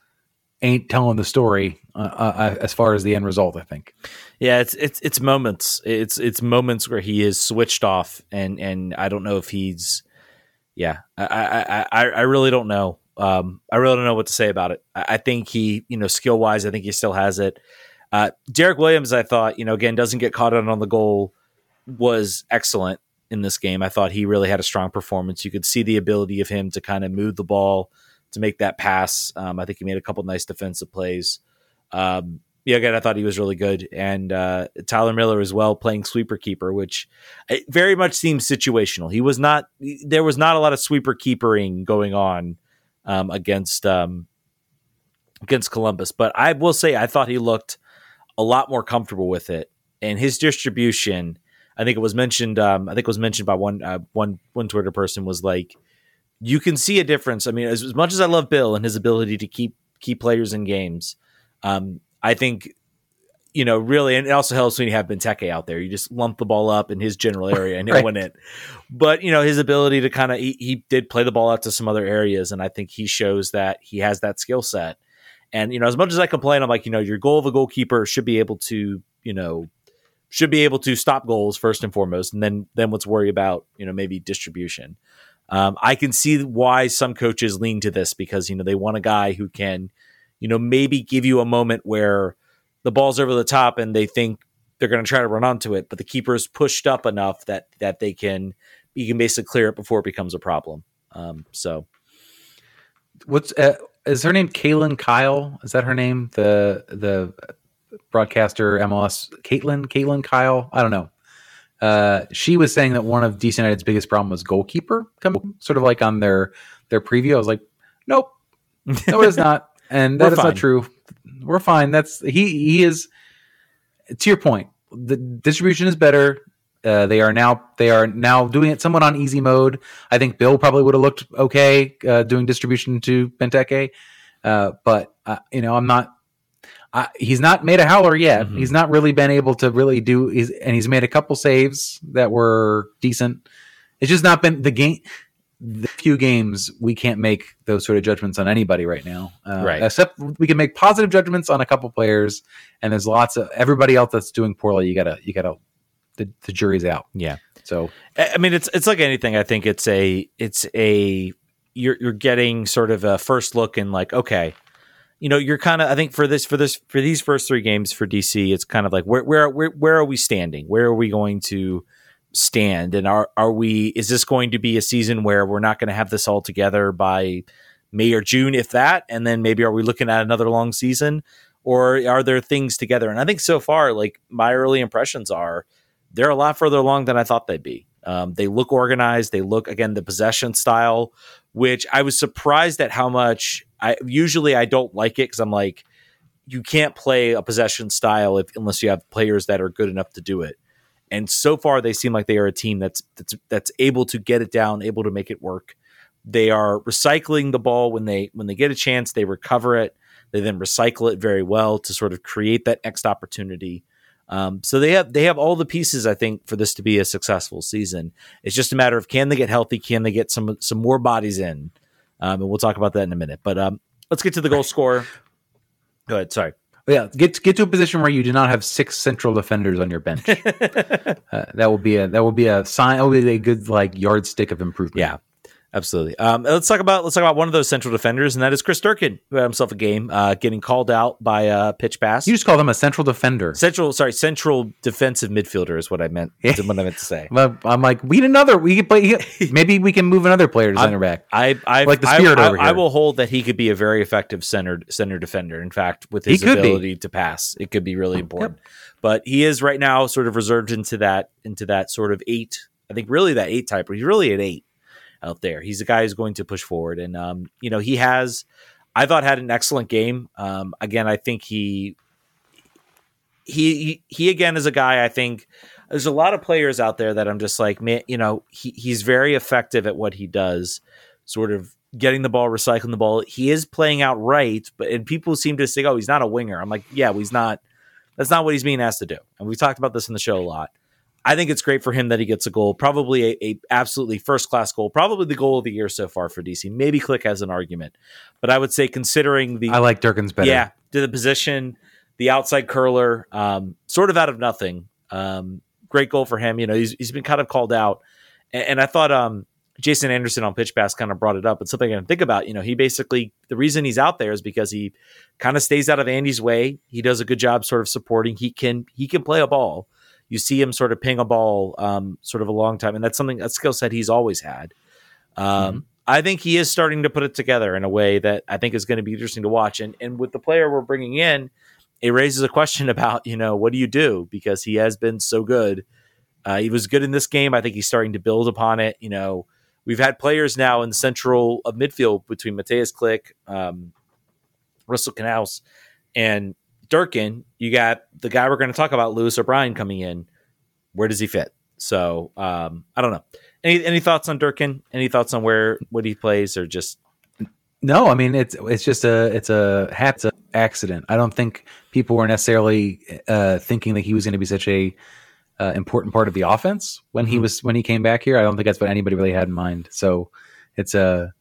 ain't telling the story uh, uh, as far as the end result. I think. yeah it's it's it's moments it's it's moments where he is switched off and and i don't know if he's yeah i i i, I really don't know um i really don't know what to say about it i, I think he you know skill wise i think he still has it uh derrick williams i thought you know again doesn't get caught out on the goal was excellent in this game i thought he really had a strong performance you could see the ability of him to kind of move the ball to make that pass um, i think he made a couple nice defensive plays um, yeah, again, I thought he was really good, and uh, Tyler Miller as well playing sweeper keeper, which it very much seems situational. He was not. There was not a lot of sweeper keepering going on um, against um, against Columbus, but I will say I thought he looked a lot more comfortable with it, and his distribution. I think it was mentioned. Um, I think it was mentioned by one uh, one one Twitter person was like, you can see a difference. I mean, as, as much as I love Bill and his ability to keep keep players in games. Um, I think you know really, and it also helps when you have Benteke out there. You just lump the ball up in his general area and he'll Right. win it. But you know his ability to kind of he, he did play the ball out to some other areas, and I think he shows that he has that skill set. And you know, as much as I complain, I'm like, you know, your goal of a goalkeeper should be able to, you know, should be able to stop goals first and foremost, and then then let's worry about you know maybe distribution. Um, I can see why some coaches lean to this because you know they want a guy who can, you know, maybe give you a moment where the ball's over the top and they think they're going to try to run onto it, but the keeper's pushed up enough that that they can you can basically clear it before it becomes a problem. Um, so What's uh, is her name? Kaylin Kyle? Is that her name? The the broadcaster MLS Caitlin Caitlin Kyle. I don't know. Uh, she was saying that one of DC United's biggest problem was goalkeeper. Come sort of like on their their preview. I was like, nope, no, it is not, and that is fine. not true. We're fine. That's he. He is. To your point, the distribution is better. Uh, they are now they are now doing it somewhat on easy mode. I think Bill probably would have looked okay uh, doing distribution to Benteke, uh, but uh, you know I'm not. Uh, he's not made a howler yet. Mhm. He's not really been able to really do. He's, and he's made a couple saves that were decent. It's just not been the game. The few games we can't make those sort of judgments on anybody right now. Uh, Right. Except we can make positive judgments on a couple players, and there's lots of everybody else that's doing poorly. You gotta you gotta the, the jury's out. yeah, So I I mean, it's it's like anything. I think it's a it's a you're you're getting sort of a first look and like okay, you know, you're kind of I think for this for this for these first three games for DC, it's kind of like where where where where are we standing? Where are we going to stand? And are are we is this going to be a season where we're not going to have this all together by May or June, if that, and then maybe are we looking at another long season? Or are there things together? And I think so far, like my early impressions are, they're a lot further along than I thought they'd be. Um, they look organized. They look again the possession style, which I was surprised at how much. I usually I don't like it because I'm like, you can't play a possession style if unless you have players that are good enough to do it. And so far, they seem like they are a team that's that's that's able to get it down, able to make it work. They are recycling the ball when they when they get a chance. They recover it. They then recycle it very well to sort of create that next opportunity. Um, so they have they have all the pieces I think for this to be a successful season. It's just a matter of can they get healthy, can they get some some more bodies in, um, and we'll talk about that in a minute. But um, let's get to the goal score. Go ahead. Sorry. Yeah, get get to a position where you do not have six central defenders on your bench. uh, that will be a that will be a sign. That will be a good like yardstick of improvement. Yeah, Absolutely. Um, let's talk about let's talk about one of those central defenders, and that is Chris Durkin, who had himself a game, uh, getting called out by a pitch pass. You just call them a central defender. Central, sorry, central defensive midfielder is what I meant. what I meant to say. I'm like, we need another. We could play. Maybe we can move another player to center back. I, I like the spirit I, over I, here. I will hold that he could be a very effective center center defender. In fact, with his could be. ability to pass, it could be really important. But he is right now sort of reserved into that into that sort of eight. I think really that eight type. But he's really an eight out there. He's a guy who's going to push forward, and um, you know he has. I thought had an excellent game. Um, again, I think he, he he he again is a guy. I think there's a lot of players out there that I'm just like, man, you know, he he's very effective at what he does, sort of getting the ball, recycling the ball. He is playing out right, but and people seem to say, oh, he's not a winger. I'm like, yeah, well, he's not. That's not what he's being asked to do, and we've talked about this in the show a lot. I think it's great for him that he gets a goal, probably a, a absolutely first class goal, probably the goal of the year so far for DC. Maybe Klich has an argument, but I would say considering the I like Durkin's better. yeah to the position, the outside curler, um, sort of out of nothing. Um, great goal for him. You know, he's he's been kind of called out, and, and I thought um, Jason Anderson on Pitch Pass kind of brought it up. It's something I can think about. You know, he basically the reason he's out there is because he kind of stays out of Andy's way. He does a good job sort of supporting. He can he can play a ball. You see him sort of ping a ball, um, sort of a long time, and that's something a skill set he's always had. Um, I think he is starting to put it together in a way that I think is going to be interesting to watch. And and with the player we're bringing in, it raises a question about you know what do you do because he has been so good. Uh, he was good in this game. I think he's starting to build upon it. You know, we've had players now in the central of midfield between Mateusz Klich, um, Russell Canouse, and Durkin. You got the guy we're going to talk about, Lewis O'Brien, coming in. Where does he fit? So um, I don't know. Any any thoughts on Durkin? Any thoughts on where what he plays, or just No, I mean it's it's just a it's a hat's a accident. I don't think people were necessarily uh, thinking that he was going to be such a uh, important part of the offense when he Mhm. was when he came back here. I don't think that's what anybody really had in mind. So it's a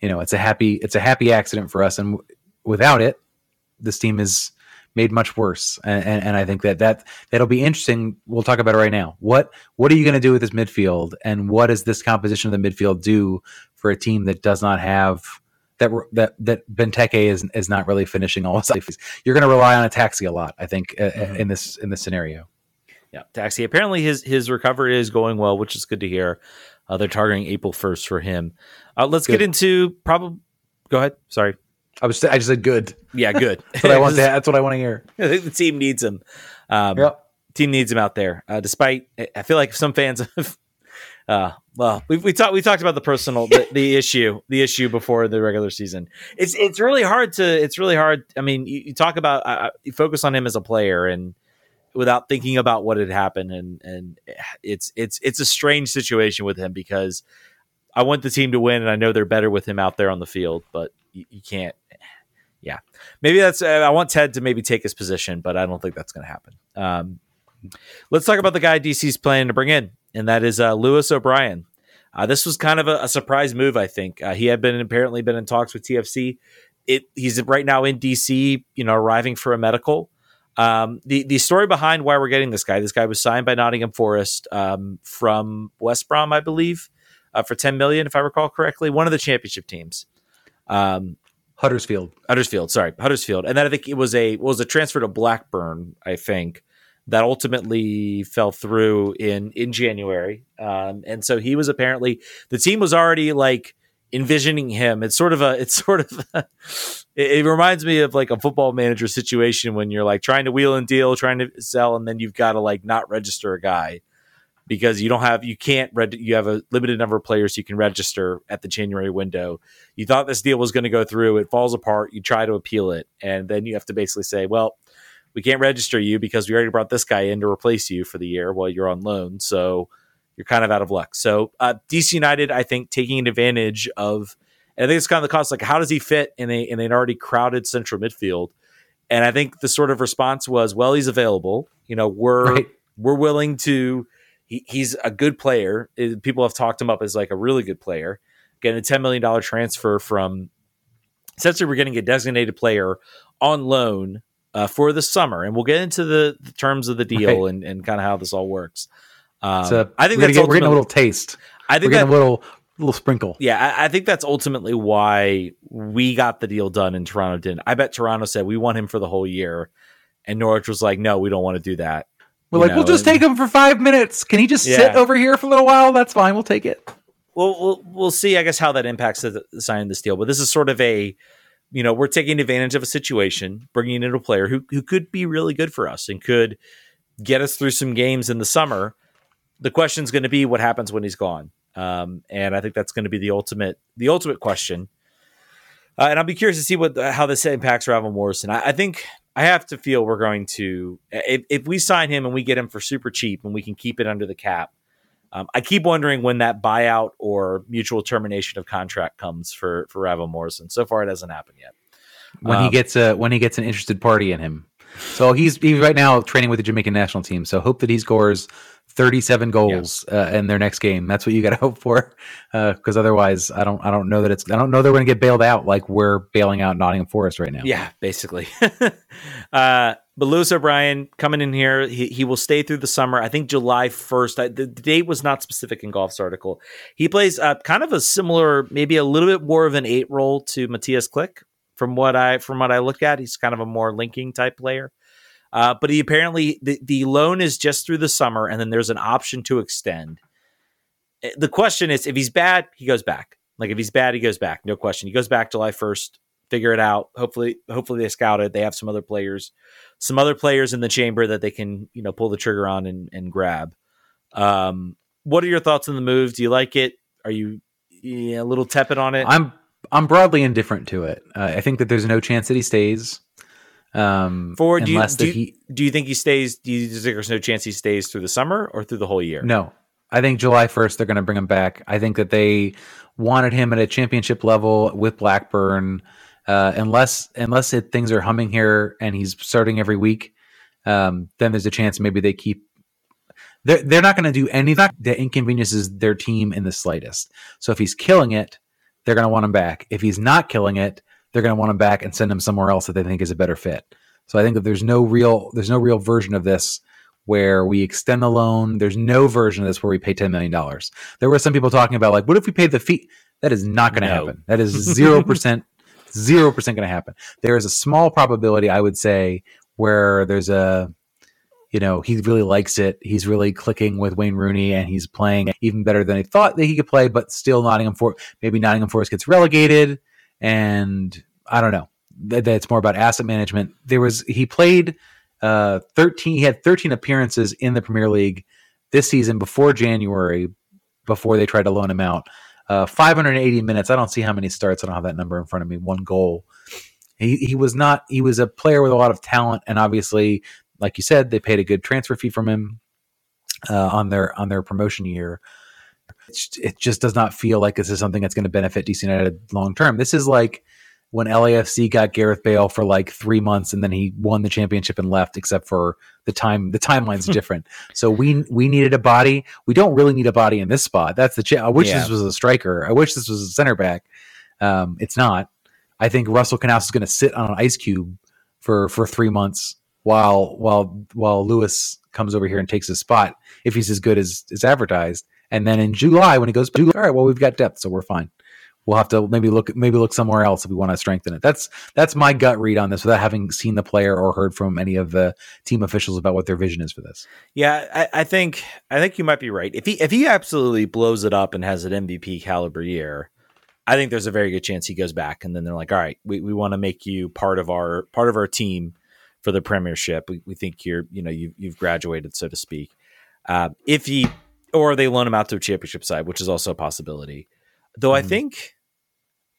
you know it's a happy it's a happy accident for us, and w- without it, this team is made much worse. And, and, and I think that that that'll be interesting. We'll talk about it right now. What what are you going to do with this midfield, and what does this composition of the midfield do for a team that does not have that that that Benteke is is not really finishing all his life. You're going to rely on a taxi a lot, I think, uh, Mhm. in this in this scenario. yeah, Taxi. Apparently his his recovery is going well, which is good to hear. Uh, they're targeting April first for him. Uh, let's get into probably. Go ahead. Sorry. I was I just said good. Yeah, good. That's what I want. To, that's what I want to hear. I think the team needs him. Um, Yep. Team needs him out there. Uh, despite, I feel like some fans have. Uh, well, we we talked we talked about the personal the, the issue the issue before the regular season. It's it's really hard to it's really hard. I mean, you, you talk about uh, you focus on him as a player and without thinking about what had happened and and it's it's it's a strange situation with him because I want the team to win and I know they're better with him out there on the field, but you, can't. Yeah, maybe that's. Uh, I want Ted to maybe take his position, but I don't think that's going to happen. Um, let's talk about the guy DC's planning to bring in, and that is uh, Lewis O'Brien. Uh, this was kind of a, a surprise move, I think. Uh, he had been apparently been in talks with TFC. It he's right now in DC, you know, arriving for a medical. Um, the the story behind why we're getting this guy. This guy was signed by Nottingham Forest um, from West Brom, I believe. uh, for 10 million, if I recall correctly. One of the championship teams. Um, Huddersfield. Huddersfield, sorry, Huddersfield, and then I think it was a was a transfer to Blackburn. I think that ultimately fell through in in January, um, and so he was apparently the team was already like envisioning him. It's sort of a it's sort of a, it, it reminds me of like a football manager situation when you're like trying to wheel and deal, trying to sell, and then you've got to like not register a guy because you don't have you can't read you have a limited number of players you can register at the January window. You thought this deal was going to go through, it falls apart, you try to appeal it, and then you have to basically say, well, we can't register you because we already brought this guy in to replace you for the year while you're on loan. So you're kind of out of luck. So uh, DC United, I think, taking advantage of, and I think it's kind of the cost. Like, how does he fit in a in an already crowded central midfield? And I think the sort of response was, well, he's available. You know, we're right. we're willing to he, he's a good player. People have talked him up as like a really good player. Getting a $10 million transfer from essentially, we're getting a designated player on loan uh, for the summer. And we'll get into the, the terms of the deal right. and, and kind of how this all works. Um, so I think we're, that's get, we're getting a little taste. I think we're getting that, a little little sprinkle. Yeah, I, I, think that's ultimately why we got the deal done and Toronto didn't. I bet Toronto said we want him for the whole year, and Norwich was like, "No, we don't want to do that." We're like, know, we'll just and, take him for five minutes. Can he just yeah. sit over here for a little while? That's fine. We'll take it. Well, we'll we'll see. I guess how that impacts the, the signing this deal. But this is sort of a, you know, we're taking advantage of a situation, bringing in a player who who could be really good for us and could get us through some games in the summer. The question is going to be what happens when he's gone, um, and I think that's going to be the ultimate the ultimate question. Uh, and I'll be curious to see what how this impacts Ravel Morrison. I, I think I have to feel we're going to if, if we sign him and we get him for super cheap and we can keep it under the cap. Um, I keep wondering when that buyout or mutual termination of contract comes for for Ravel Morrison. So far, it hasn't happened yet. When um, he gets a when he gets an interested party in him, so he's he's right now training with the Jamaican national team. So hope that he scores 37 goals yeah. uh, in their next game. That's what you got to hope for, because uh, otherwise, I don't I don't know that it's I don't know they're going to get bailed out like we're bailing out Nottingham Forest right now. Yeah, basically. uh, but Lewis O'Brien coming in here, he, he will stay through the summer. I think July 1st. I, the, the, date was not specific in Goff's article. He plays uh, kind of a similar, maybe a little bit more of an eight role to Matthias Klich. From what I from what I look at, he's kind of a more linking type player. Uh, but he apparently the, the loan is just through the summer, and then there's an option to extend. Eh, the question is, if he's bad, he goes back. Like if he's bad, he goes back. No question. He goes back July first. Figure it out. Hopefully, hopefully they scout it. They have some other players, some other players in the chamber that they can you know pull the trigger on and, and grab. Um, what are your thoughts on the move? Do you like it? Are you yeah, a little tepid on it? I'm I'm broadly indifferent to it. Uh, I think that there's no chance that he stays. Um, For do you, do, you, he, do you think he stays? Do you think there's no chance he stays through the summer or through the whole year? No, I think July 1st they're going to bring him back. I think that they wanted him at a championship level with Blackburn. Uh, unless unless it, things are humming here and he's starting every week, um, then there's a chance maybe they keep. They're they're not going to do anything that inconveniences their team in the slightest. So if he's killing it, they're going to want him back. If he's not killing it, they're going to want him back and send him somewhere else that they think is a better fit. So I think that there's no real there's no real version of this where we extend the loan. There's no version of this where we pay ten million dollars. There were some people talking about like, what if we paid the fee? That is not going to no. happen. That is zero percent, zero percent going to happen. There is a small probability, I would say, where there's a you know, he really likes it. He's really clicking with Wayne Rooney and he's playing even better than he thought that he could play, but still Nottingham Forest, maybe Nottingham Forest gets relegated and I don't know. That's more about asset management. There was he played uh, 13 he had 13 appearances in the Premier League this season before January before they tried to loan him out. Uh, 580 minutes. I don't see how many starts. I don't have that number in front of me. One goal. He he was not he was a player with a lot of talent and obviously like you said they paid a good transfer fee from him uh, on their on their promotion year it just does not feel like this is something that's going to benefit DC United long term. This is like when LAFC got Gareth Bale for like three months and then he won the championship and left, except for the time the timeline's different. So we we needed a body. We don't really need a body in this spot. That's the ch- I wish yeah. this was a striker. I wish this was a center back. Um, it's not. I think Russell Canouse is going to sit on an ice cube for for three months while while while Lewis comes over here and takes his spot if he's as good as is advertised And then in July, when he goes, all right, well, we've got depth, so we're fine. We'll have to maybe look maybe look somewhere else if we want to strengthen it. That's that's my gut read on this without having seen the player or heard from any of the team officials about what their vision is for this. Yeah, I, I think I think you might be right. If he if he absolutely blows it up and has an MVP caliber year, I think there's a very good chance he goes back and then they're like, all right, we, we want to make you part of our part of our team for the premiership. We, we think you're you know you you've graduated so to speak. Uh, if he or they loan him out to a championship side, which is also a possibility. Though mm-hmm. I think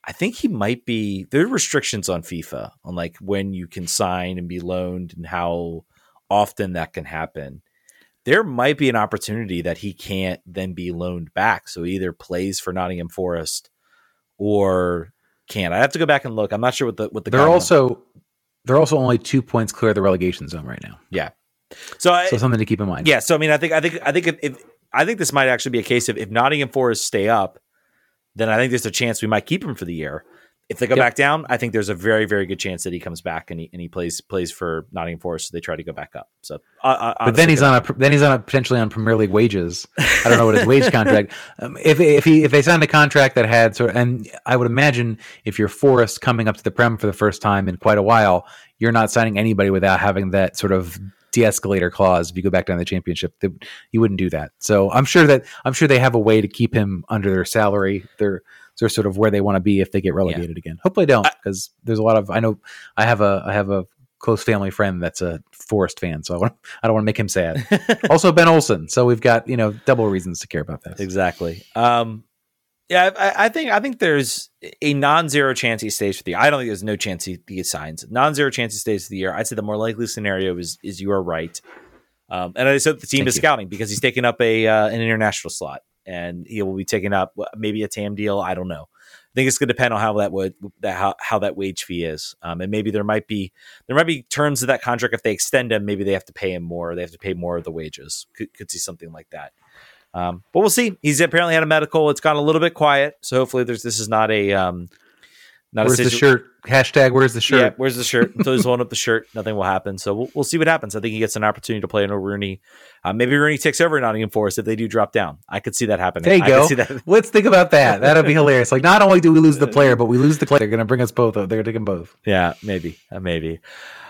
I think he might be there are restrictions on FIFA on like when you can sign and be loaned and how often that can happen. There might be an opportunity that he can't then be loaned back. So he either plays for Nottingham Forest or can't. I have to go back and look. I'm not sure what the what the They're also they're also only two points clear of the relegation zone right now. Yeah. So, I, so something to keep in mind. Yeah. So I mean, I think I think I think if, if I think this might actually be a case of if Nottingham Forest stay up, then I think there's a chance we might keep him for the year. If they go yep. back down, I think there's a very, very good chance that he comes back and he and he plays plays for Nottingham Forest. So they try to go back up. So, uh, but then he's on a then he's on a potentially on Premier League wages. I don't know what his wage contract. Um, if if he if they signed a contract that had sort of, and I would imagine if you're Forest coming up to the Prem for the first time in quite a while, you're not signing anybody without having that sort of de-escalator clause if you go back down the championship you wouldn't do that so i'm sure that i'm sure they have a way to keep him under their salary they're they're sort of where they want to be if they get relegated yeah. again hopefully they don't because there's a lot of i know i have a i have a close family friend that's a Forest fan, so I, want, I don't want to make him sad. also, Ben Olsen, so we've got you know double reasons to care about that. Exactly. Um, yeah, I, I, think I think there's a non-zero chance he stays for the year. I don't think there's no chance he, he signs. Non-zero chance he stays for the year. I'd say the more likely scenario is is you are right. Um, and I said the team Thank is you. scouting because he's taking up a uh, an international slot, and he will be taking up maybe a TAM deal. I don't know. I think it's going to depend on how that would how, how that wage fee is, um, and maybe there might be there might be terms of that contract if they extend him. Maybe they have to pay him more. They have to pay more of the wages. Could, could see something like that. Um, but we'll see. He's apparently had a medical. It's gone a little bit quiet, so hopefully there's this is not a um, not where's situ- the shirt hashtag Where's the shirt? Yeah, where's the shirt? Until he's holding up the shirt, nothing will happen. So we'll, we'll see what happens. I think he gets an opportunity to play in Rooney. Uh, maybe Rooney takes over Nottingham Forest if they do drop down. I could see that happening. There you I go. Let's think about that. That'll be hilarious. Like not only do we lose the player, but we lose the player. They're going to bring us both. They're going to take them both. Yeah, maybe, uh, maybe.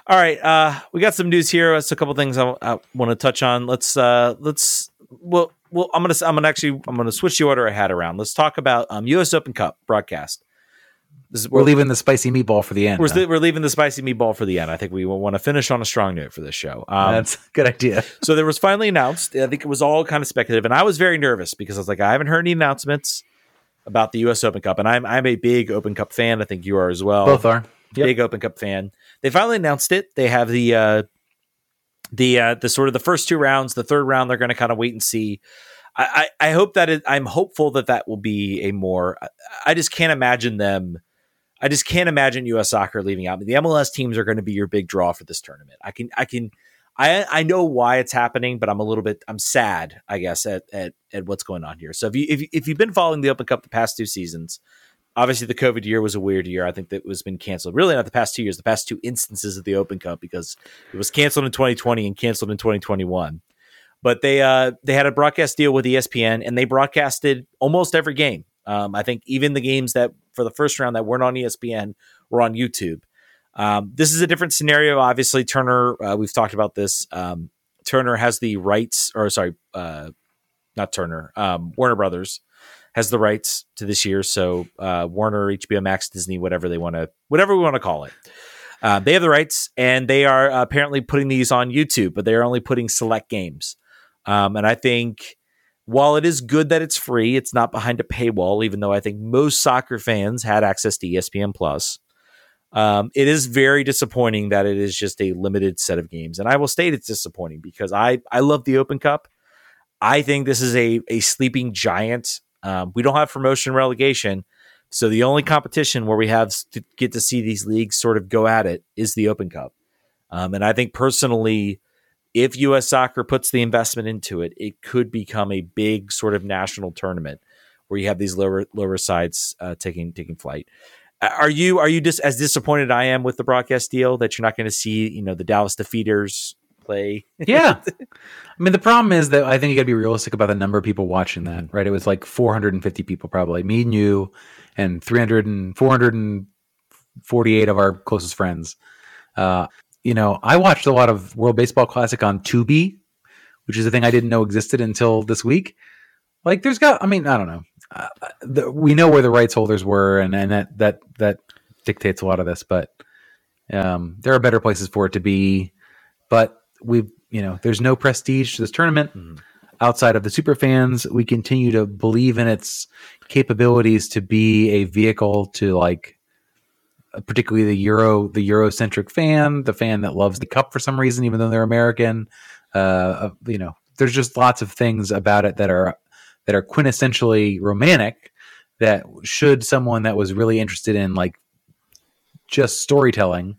All right, uh, we got some news here. That's a couple things I, I want to touch on. Let's uh, let's well well, I'm gonna I'm gonna actually I'm gonna switch the order I had around. Let's talk about um, U.S. Open Cup broadcast. Is, we're, leaving the spicy meatball for the end. We're, huh? we're leaving the spicy meatball for the end. I think we want to finish on a strong note for this show. Um, That's a good idea. so there was finally announced. I think it was all kind of speculative, and I was very nervous because I was like, I haven't heard any announcements about the U.S. Open Cup, and I'm I'm a big Open Cup fan. I think you are as well. Both are. Yep. Big Open Cup fan. They finally announced it. They have the uh, the uh, the sort of the first two rounds. The third round, they're going to kind of wait and see. I, I, hope that it, I'm hopeful that that will be a more. I just can't imagine them. I just can't imagine U.S. soccer leaving out. The MLS teams are going to be your big draw for this tournament. I can, I can, I, I know why it's happening, but I'm a little bit, I'm sad, I guess, at at, at what's going on here. So if you if, if you've been following the Open Cup the past two seasons, obviously the COVID year was a weird year. I think that was been canceled. Really, not the past two years, the past two instances of the Open Cup because it was canceled in 2020 and canceled in 2021. But they uh, they had a broadcast deal with ESPN, and they broadcasted almost every game. Um, I think even the games that for the first round that weren't on ESPN were on YouTube. Um, this is a different scenario. Obviously, Turner. Uh, we've talked about this. Um, Turner has the rights, or sorry, uh, not Turner. Um, Warner Brothers has the rights to this year. So uh, Warner, HBO Max, Disney, whatever they want to, whatever we want to call it. Uh, they have the rights, and they are apparently putting these on YouTube, but they are only putting select games. Um, and I think while it is good that it's free, it's not behind a paywall, even though I think most soccer fans had access to ESPN Plus. Um, it is very disappointing that it is just a limited set of games. And I will state it's disappointing because I, I love the Open Cup. I think this is a, a sleeping giant. Um, we don't have promotion relegation. So the only competition where we have to get to see these leagues sort of go at it is the Open Cup. Um, and I think personally, if U.S. soccer puts the investment into it, it could become a big sort of national tournament where you have these lower lower sides uh, taking taking flight. Are you are you just as disappointed I am with the broadcast deal that you're not going to see you know the Dallas Defeaters play. yeah. I mean, the problem is that I think you got to be realistic about the number of people watching that, right? It was like 450 people, probably me and you, and 300 and 448 of our closest friends. Uh, you know, I watched a lot of World Baseball Classic on Tubi, which is a thing I didn't know existed until this week. Like, there's got, I mean, I don't know. Uh, the, we know where the rights holders were, and, and that that that dictates a lot of this, but um, there are better places for it to be. But we've, you know, there's no prestige to this tournament Mhm. outside of the super fans. We continue to believe in its capabilities to be a vehicle to like, particularly the Euro, the Eurocentric fan, the fan that loves the cup for some reason, even though they're American. Uh, you know, there's just lots of things about it that are that are quintessentially romantic. That should someone that was really interested in like just storytelling,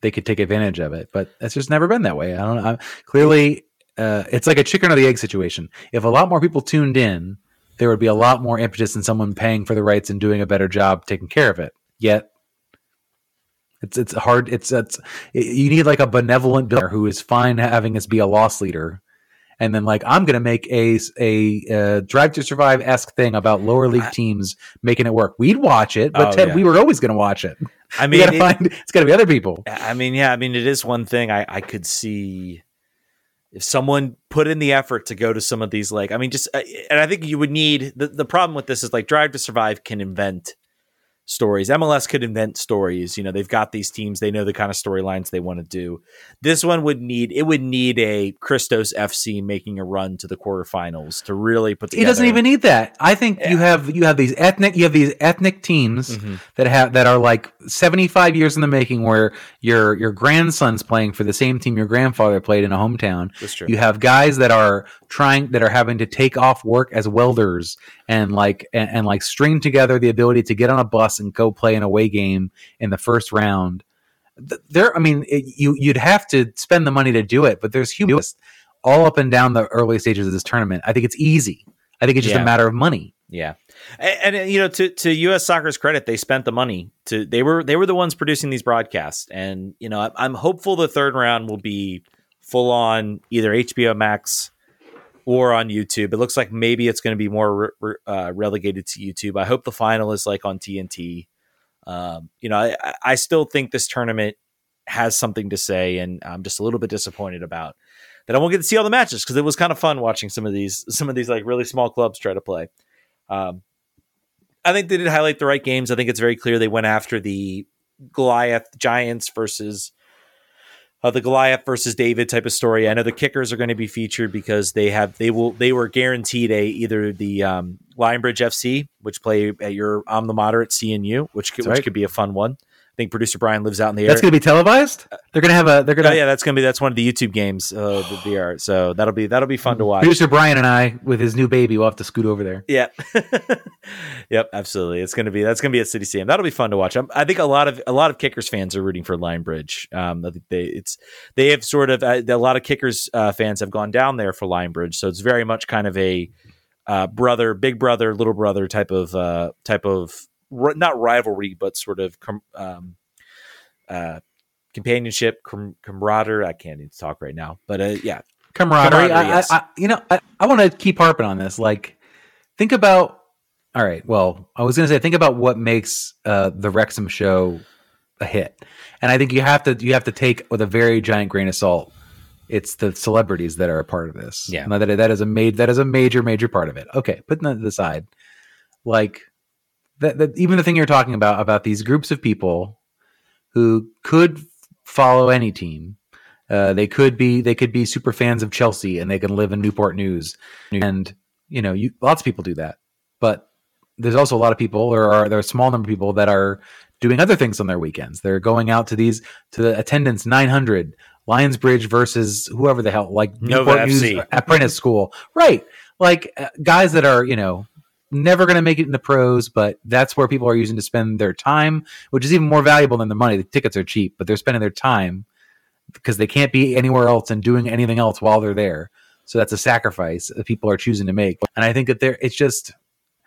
they could take advantage of it. But it's just never been that way. I don't know. I, clearly, uh, it's like a chicken or the egg situation. If a lot more people tuned in, there would be a lot more impetus in someone paying for the rights and doing a better job taking care of it. Yet, it's it's hard. It's it's you need like a benevolent billionaire who is fine having us be a loss leader. And then, like, I'm going to make a a uh, Drive to Survive esque thing about lower league teams making it work. We'd watch it, but Oh, Ted, yeah. we were always going to watch it. I mean, got to it- find it's got to be other people. I mean, yeah, I mean, it is one thing I, I could see if someone put in the effort to go to some of these, like, I mean, just, uh, and I think you would need the, the problem with this is like Drive to Survive can invent stories. MLS could invent stories. You know, they've got these teams, they know the kind of storylines they want to do. This one would need, it would need a Christos FC making a run to the quarterfinals to really put He together. doesn't even need that. I think you have you have these ethnic you have these ethnic teams Mhm. that have that are like 75 years in the making where your your grandson's playing for the same team your grandfather played in a hometown. That's true. You have guys that are trying that are having to take off work as welders and like and, and like string together the ability to get on a bus and go play an away game in the first round. There, I mean, it, you you'd have to spend the money to do it, but there's humans all up and down the early stages of this tournament. I think it's easy. I think it's just Yeah. a matter of money. Yeah, and, and, you know, to to U.S. Soccer's credit, they spent the money to they were they were the ones producing these broadcasts, and you know, I, I'm hopeful the third round will be full on either HBO Max or on YouTube. It looks like maybe it's going to be more re- re- uh, relegated to YouTube. I hope the final is like on TNT. Um, you know, I, I- still think this tournament has something to say, and I'm just a little bit disappointed about that. I won't get to see all the matches because it was kind of fun watching some of these some of these like really small clubs try to play. Um, I think they did highlight the right games. I think it's very clear they went after the Goliath Giants versus uh, the Goliath versus David type of story. I know the kickers are going to be featured because they have they will they were guaranteed a either the um, Lionsbridge FC, which play at your I'm the moderate CNU, which could, That's which right. could be a fun one. I think producer Brian lives out in the area. That's going to be televised. They're going to have a. They're going Oh to. yeah, that's gonna be that's one of the YouTube games, uh, the VR. So that'll be that'll be fun to watch. Producer Brian and I, with his new baby, we'll have to scoot over there. Yeah. yep, absolutely. It's gonna be that's gonna be at City Stadium. That'll be fun to watch. i I think a lot of a lot of Kickers fans are rooting for Lionsbridge. Um, I think they it's they have sort of uh, a lot of Kickers uh, fans have gone down there for Lionsbridge, so it's very much kind of a uh, brother, big brother, little brother type of uh, type of ri- not rivalry, but sort of com- um, uh, companionship, com- camaraderie. I can't even talk right now, but uh, yeah, camaraderie. Camaraderie, I, yes. I, I, you know, I, I want to keep harping on this. Like, think about. All right. Well, I was going to say, think about what makes uh, the Wrexham show a hit, and I think you have to you have to take with a very giant grain of salt. It's the celebrities that are a part of this. Yeah. Now that that is a made that is a major major part of it. Okay, putting that to the side, like that, that even the thing you're talking about about these groups of people who could follow any team uh, they could be they could be super fans of Chelsea and they can live in Newport News, and you know, you lots of people do that. But there's also a lot of people, or are there are a small number of people that are doing other things on their weekends. They're going out to these to the attendance 900 Lionsbridge versus whoever the hell like Nova Newport News FC. Apprentice School, right? Like uh, guys that are you know never going to make it in the pros, but that's where people are using to spend their time, which is even more valuable than the money. The tickets are cheap, but they're spending their time because they can't be anywhere else and doing anything else while they're there. So that's a sacrifice that people are choosing to make. And I think that there, it's just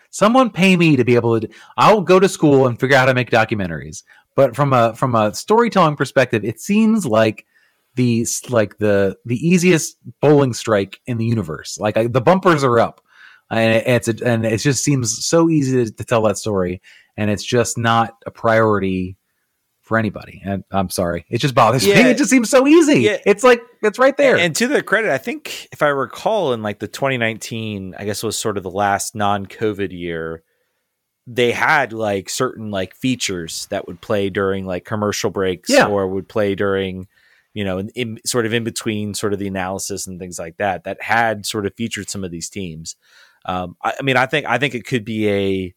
someone pay me to be able to. I'll go to school and figure out how to make documentaries. But from a from a storytelling perspective, it seems like the like the the easiest bowling strike in the universe. Like I, the bumpers are up, and it's a, and it just seems so easy to, to tell that story, and it's just not a priority for anybody. And I'm sorry, it just bothers Yeah. me. It just seems so easy. Yeah. It's like it's right there. And to their credit, I think if I recall, in like the 2019, I guess was sort of the last non-COVID year, they had like certain like features that would play during like commercial breaks, Yeah. or would play during, you know, in, in sort of in between sort of the analysis and things like that. That had sort of featured some of these teams. Um, I, I mean, I think I think it could be a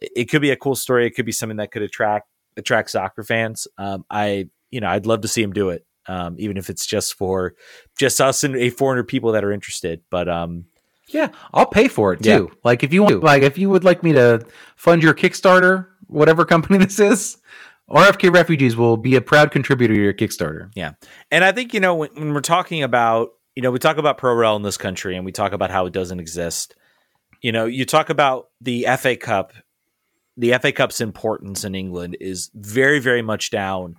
it could be a cool story. It could be something that could attract attract soccer fans. Um, I you know I'd love to see him do it, um, even if it's just for just us and a 400 people that are interested. But um, yeah, I'll pay for it too. Like if you want, like if you would like me to fund your Kickstarter, whatever company this is, RFK Refugees will be a proud contributor to your Kickstarter. Yeah, and I think you know when, when we're talking about you know we talk about pro rel in this country and we talk about how it doesn't exist. You know, you talk about the FA Cup. The FA Cup's importance in England is very, very much down,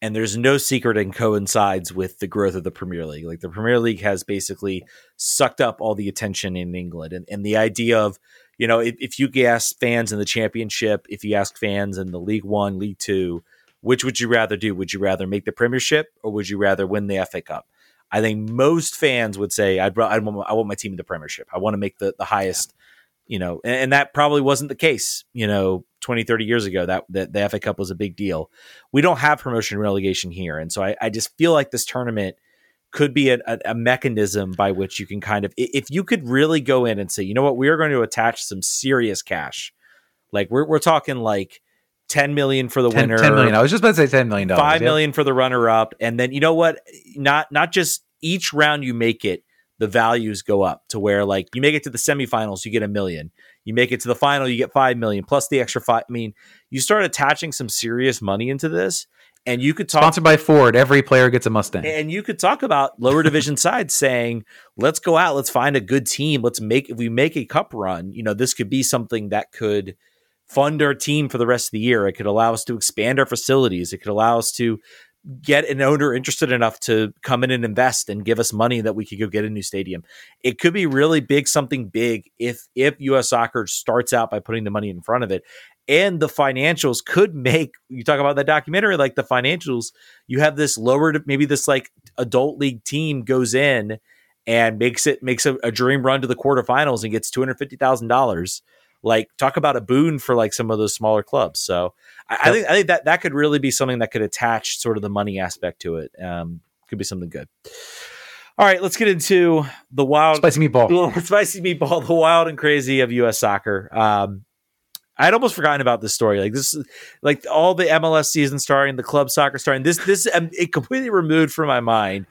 and there's no secret and coincides with the growth of the Premier League. Like the Premier League has basically sucked up all the attention in England, and, and the idea of you know if, if you ask fans in the Championship, if you ask fans in the League One, League Two, which would you rather do? Would you rather make the Premiership or would you rather win the FA Cup? I think most fans would say I'd, I'd want, I want my team in the Premiership. I want to make the, the highest, you know, and, and that probably wasn't the case, you know, 20, 30 years ago that, that the FA Cup was a big deal. We don't have promotion and relegation here. And so I, I just feel like this tournament could be a, a, a mechanism by which you can kind of, if you could really go in and say, you know what, we are going to attach some serious cash. Like we're, we're talking like 10 million for the 10, winner. 10 million. I was just about to say ten million dollars. Five million for the runner up, and then you know what? Not not just each round you make it, the values go up to where like you make it to the semifinals, you get a million. You make it to the final, you get five million plus the extra five. I mean, you start attaching some serious money into this, and you could talk Sponsored by Ford. Every player gets a Mustang. and you could talk about lower division sides saying, let's go out, let's find a good team. Let's make, if we make a cup run, you know, this could be something that could fund our team for the rest of the year. It could allow us to expand our facilities. It could allow us to get an owner interested enough to come in and invest and give us money that we could go get a new stadium. It could be really big, something big if if US soccer starts out by putting the money in front of it. And the financials could make you talk about that documentary, like the financials, you have this lower maybe this like adult league team goes in and makes it makes a, a dream run to the quarterfinals and gets two hundred fifty thousand dollars. Like talk about a boon for like some of those smaller clubs. So I, I think I think that that could really be something that could attach sort of the money aspect to it. Um, could be something good. All right, let's get into the wild Spicy meatball. spicy meatball, the wild and crazy of U.S. soccer. Um, I'd almost forgotten about this story. Like this, like all the MLS season starting, the club soccer starting. This, this, um, it completely removed from my mind.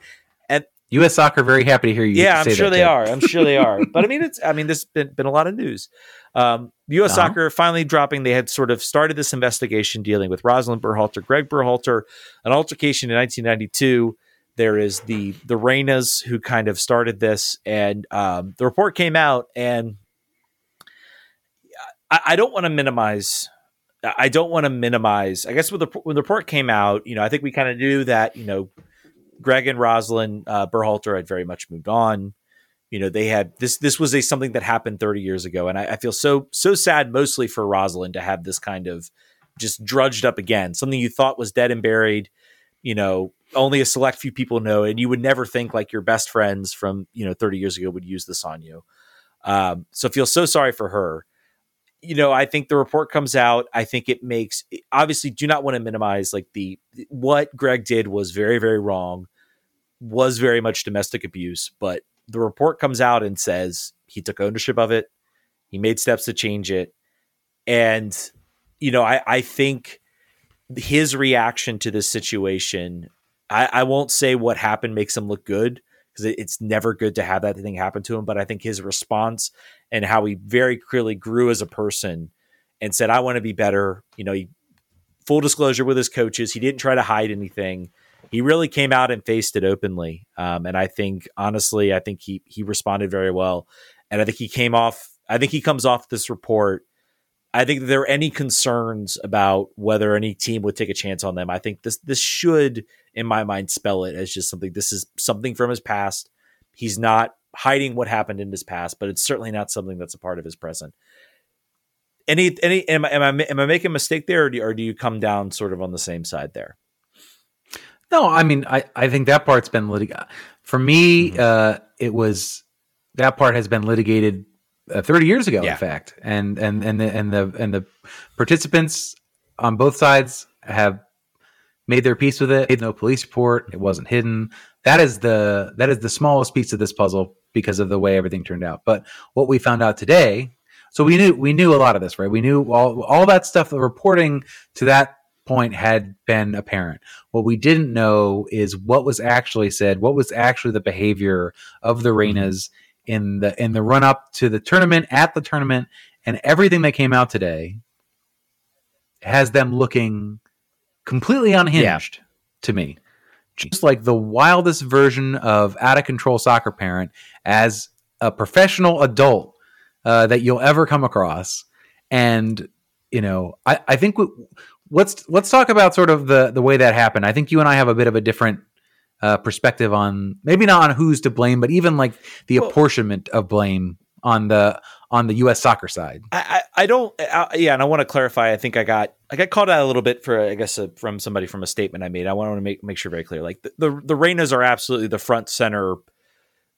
U.S. Soccer very happy to hear you. yeah, I'm sure that, they are. I'm sure they are. But I mean, it's. I mean, there's been been a lot of news. Um, U.S. Uh-huh. Soccer finally dropping. They had sort of started this investigation dealing with Rosalind Berhalter, Greg Berhalter, an altercation in 1992. There is the the Reynas who kind of started this, and um, the report came out, and I, I don't want to minimize. I don't want to minimize. I guess when the when the report came out, you know, I think we kind of knew that you know Greg and Rosalind uh, Berhalter had very much moved on. You know, they had this. This was a something that happened 30 years ago, and I, I feel so so sad, mostly for Rosalind, to have this kind of just drudged up again. Something you thought was dead and buried. You know, only a select few people know, and you would never think like your best friends from you know 30 years ago would use this on you. Um, so feel so sorry for her. You know, I think the report comes out. I think it makes eh, obviously do not want to minimize like the what Greg did was very very wrong, was very much domestic abuse, but the report comes out and says he took ownership of it, he made steps to change it, and you know, I I think his reaction to this situation, I, I won't say what happened makes him look good because it, it's never good to have that thing happen to him. But I think his response and how he very clearly grew as a person and said, "I want to be better." You know, he, full disclosure with his coaches, he didn't try to hide anything. He really came out and faced it openly. Um, and I think, honestly, I think he he responded very well. And I think he came off. I think he comes off this report. I think there are any concerns about whether any team would take a chance on them, I think this this should in my mind, spell it as just something. This is something from his past. He's not hiding what happened in his past, but it's certainly not something that's a part of his present. Any, any, am I, am I, am I making a mistake there, or do, or do you come down sort of on the same side there? No, I mean, I, I think that part's been litigated. For me, mm-hmm. uh, it was that part has been litigated uh, 30 years ago, yeah. in fact, and and and the and the and the participants on both sides have made their peace with it. Had no police report. It wasn't hidden. That is the that is the smallest piece of this puzzle because of the way everything turned out. But what we found out today, so we knew we knew a lot of this, right? We knew all all that stuff. The reporting to that point had been apparent. What we didn't know is what was actually said. What was actually the behavior of the mm-hmm. Reynas in the in the run up to the tournament, at the tournament, and everything that came out today has them looking completely unhinged yeah. to me. Just like the wildest version of out of control soccer parent as a professional adult uh, that you'll ever come across. And, you know, I, I think w- let's let's talk about sort of the the way that happened. I think you and I have a bit of a different uh, perspective on maybe not on who's to blame, but even like the well, apportionment of blame on the on the U.S. soccer side. I I, I don't I, yeah, and I want to clarify. I think I got I got called out a little bit for I guess uh, from somebody from a statement I made. I want to make make sure very clear. Like the the, the are absolutely the front center.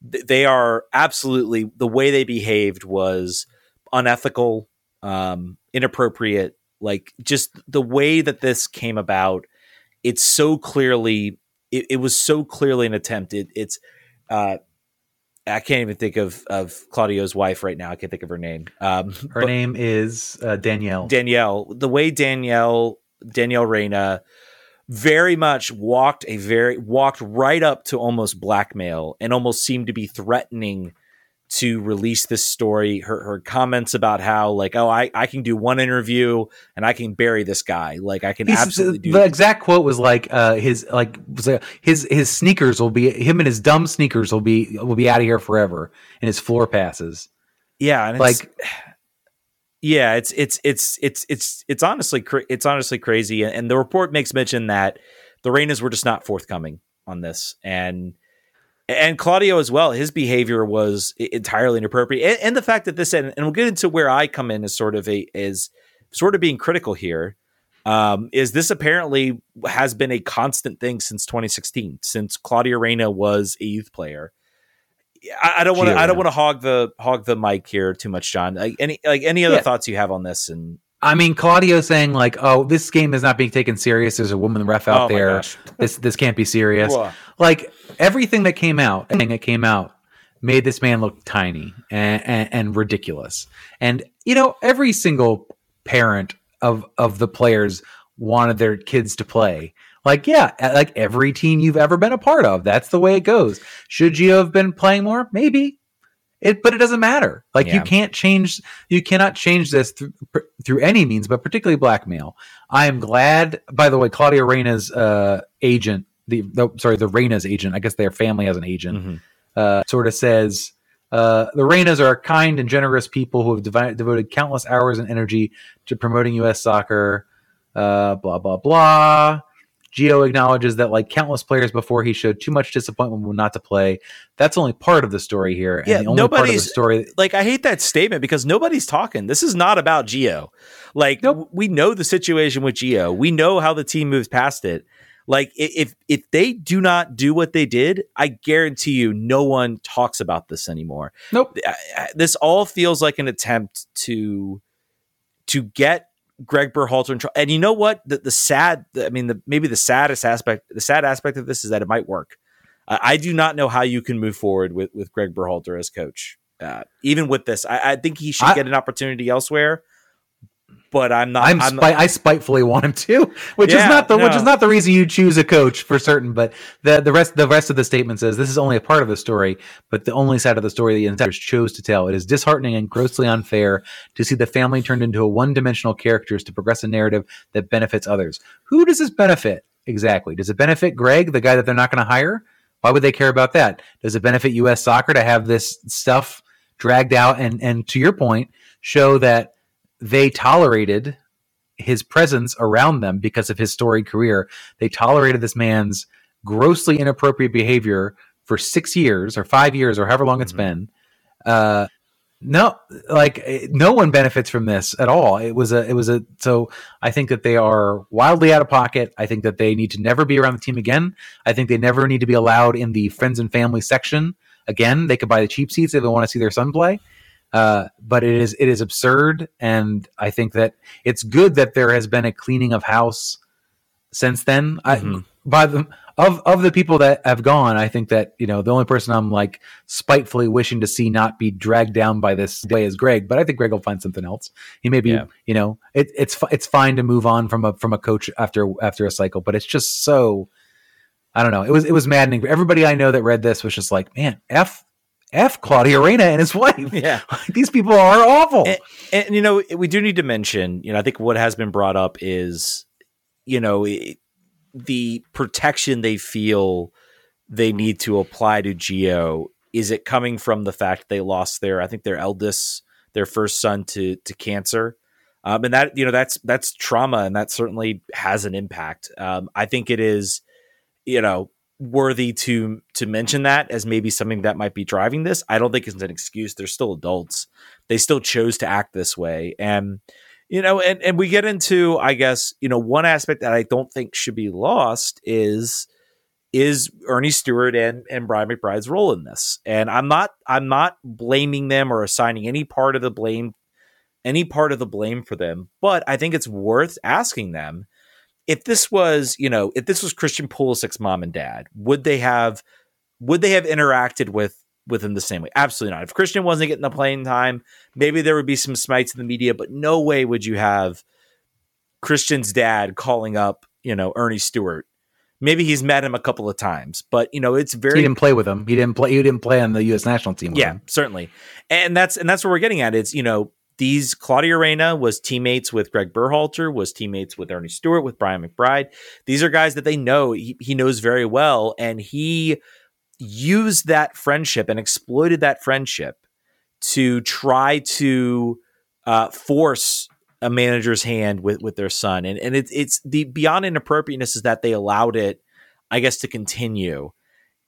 They are absolutely the way they behaved was unethical, um, inappropriate. Like just the way that this came about, it's so clearly it, it was so clearly an attempt. It, it's uh, I can't even think of of Claudio's wife right now. I can't think of her name. Um, her name is uh, Danielle. Danielle. The way Danielle Danielle Reyna very much walked a very walked right up to almost blackmail and almost seemed to be threatening to release this story. Her her comments about how like oh I I can do one interview and I can bury this guy like I can He's, absolutely do the exact quote was like uh his like his his sneakers will be him and his dumb sneakers will be will be out of here forever and his floor passes. Yeah, and like yeah, it's it's it's it's it's it's honestly it's honestly crazy and the report makes mention that the Reynas were just not forthcoming on this and and Claudio as well. His behavior was entirely inappropriate, and, and the fact that this and, and, we'll get into where I come in as sort of a is sort of being critical here. Um, is this apparently has been a constant thing since 2016, since Claudio Reyna was a youth player. I, I don't want to. I don't want to hog the hog the mic here too much, John. Like any like any other yeah. thoughts you have on this and I mean, Claudio saying like, "Oh, this game is not being taken serious. There's a woman ref out oh there. This this can't be serious." like everything that came out, everything that came out, made this man look tiny and, and, and ridiculous. And you know, every single parent of of the players wanted their kids to play. Like, yeah, like every team you've ever been a part of, that's the way it goes. Should you have been playing more? Maybe, it, but it doesn't matter. Like yeah. you can't change, you cannot change this through, through any means, but particularly blackmail. I am glad, by the way, Claudio Reyna's uh, agent, the, the, sorry, the Reyna's agent, I guess their family has an agent, mm-hmm. uh, sort of says, uh, the Reynas are kind and generous people who have dev- devoted countless hours and energy to promoting U.S. soccer. Uh, blah blah blah. Gio acknowledges that, like countless players before, he showed too much disappointment when not to play. That's only part of the story here. And yeah, the only nobody's part of the story. Like, I hate that statement because nobody's talking. This is not about Gio. Like, nope. we know the situation with Gio. We know how the team moves past it. Like, if if they do not do what they did, I guarantee you, no one talks about this anymore. Nope. This all feels like an attempt to to get Greg Berhalter. And and you know what? The, the sad, I mean, the, maybe the saddest aspect, the sad aspect of this is that it might work. Uh, I do not know how you can move forward with, with Greg Berhalter as coach. Uh, even with this, I, I think he should I, get an opportunity elsewhere but I'm not. I'm, I'm spite, I spitefully want him to, which yeah, is not the no. which is not the reason you choose a coach for certain. But the the rest the rest of the statement says this is only a part of the story, but the only side of the story the insiders chose to tell. It is disheartening and grossly unfair to see the family turned into a one dimensional characters to progress a narrative that benefits others. Who does this benefit exactly? Does it benefit Greg, the guy that they're not going to hire? Why would they care about that? Does it benefit U.S. soccer to have this stuff dragged out and and to your point show that they tolerated his presence around them because of his storied career. They tolerated this man's grossly inappropriate behavior for six years or five years or however long it's Mhm. been. Uh, no, like no one benefits from this at all. It was a, it was a. So I think that they are wildly out of pocket. I think that they need to never be around the team again. I think they never need to be allowed in the friends and family section again. They could buy the cheap seats if they want to see their son play. Uh, but it is it is absurd, and I think that it's good that there has been a cleaning of house since then. I, Mhm. by the of of the people that have gone, I think that you know the only person I'm like spitefully wishing to see not be dragged down by this way is Greg. But I think Greg will find something else. He may be, Yeah. you know, it, it's it's fine to move on from a from a coach after after a cycle, but it's just so. I don't know. It was it was maddening. Everybody I know that read this was just like, man, f f Claudio Reyna and his wife. Yeah. These people are awful. And, and you know, we do need to mention, you know, I think what has been brought up is, you know, it, the protection they feel they need to apply to Gio. Is it coming from the fact they lost their, I think their eldest, their first son to to cancer, um, and that you know that's that's trauma, and that certainly has an impact. Um, I think it is, you know, worthy to to mention that as maybe something that might be driving this. I don't think it's an excuse. They're still adults. They still chose to act this way, and you know, and and we get into, I guess, you know, one aspect that I don't think should be lost is is Earnie Stewart and and Brian McBride's role in this. And I'm not I'm not blaming them or assigning any part of the blame any part of the blame for them, but I think it's worth asking them if this was, you know, if this was Christian Pulisic's mom and dad, would they have would they have interacted with with him the same way? Absolutely not. If Christian wasn't getting the playing time, maybe there would be some smites in the media, but no way would you have Christian's dad calling up, you know, Earnie Stewart. Maybe he's met him a couple of times, but you know, it's very he didn't play with him. He didn't play. He didn't play on the U.S. national team. With yeah, him. certainly. And that's and that's what we're getting at. It's you know these Claudio Reyna was teammates with Greg Berhalter, was teammates with Earnie Stewart, with Brian McBride. These are guys that they know he, he knows very well, and he used that friendship and exploited that friendship to try to uh, force a manager's hand with with their son. And and it's it's the beyond inappropriateness is that they allowed it, I guess, to continue.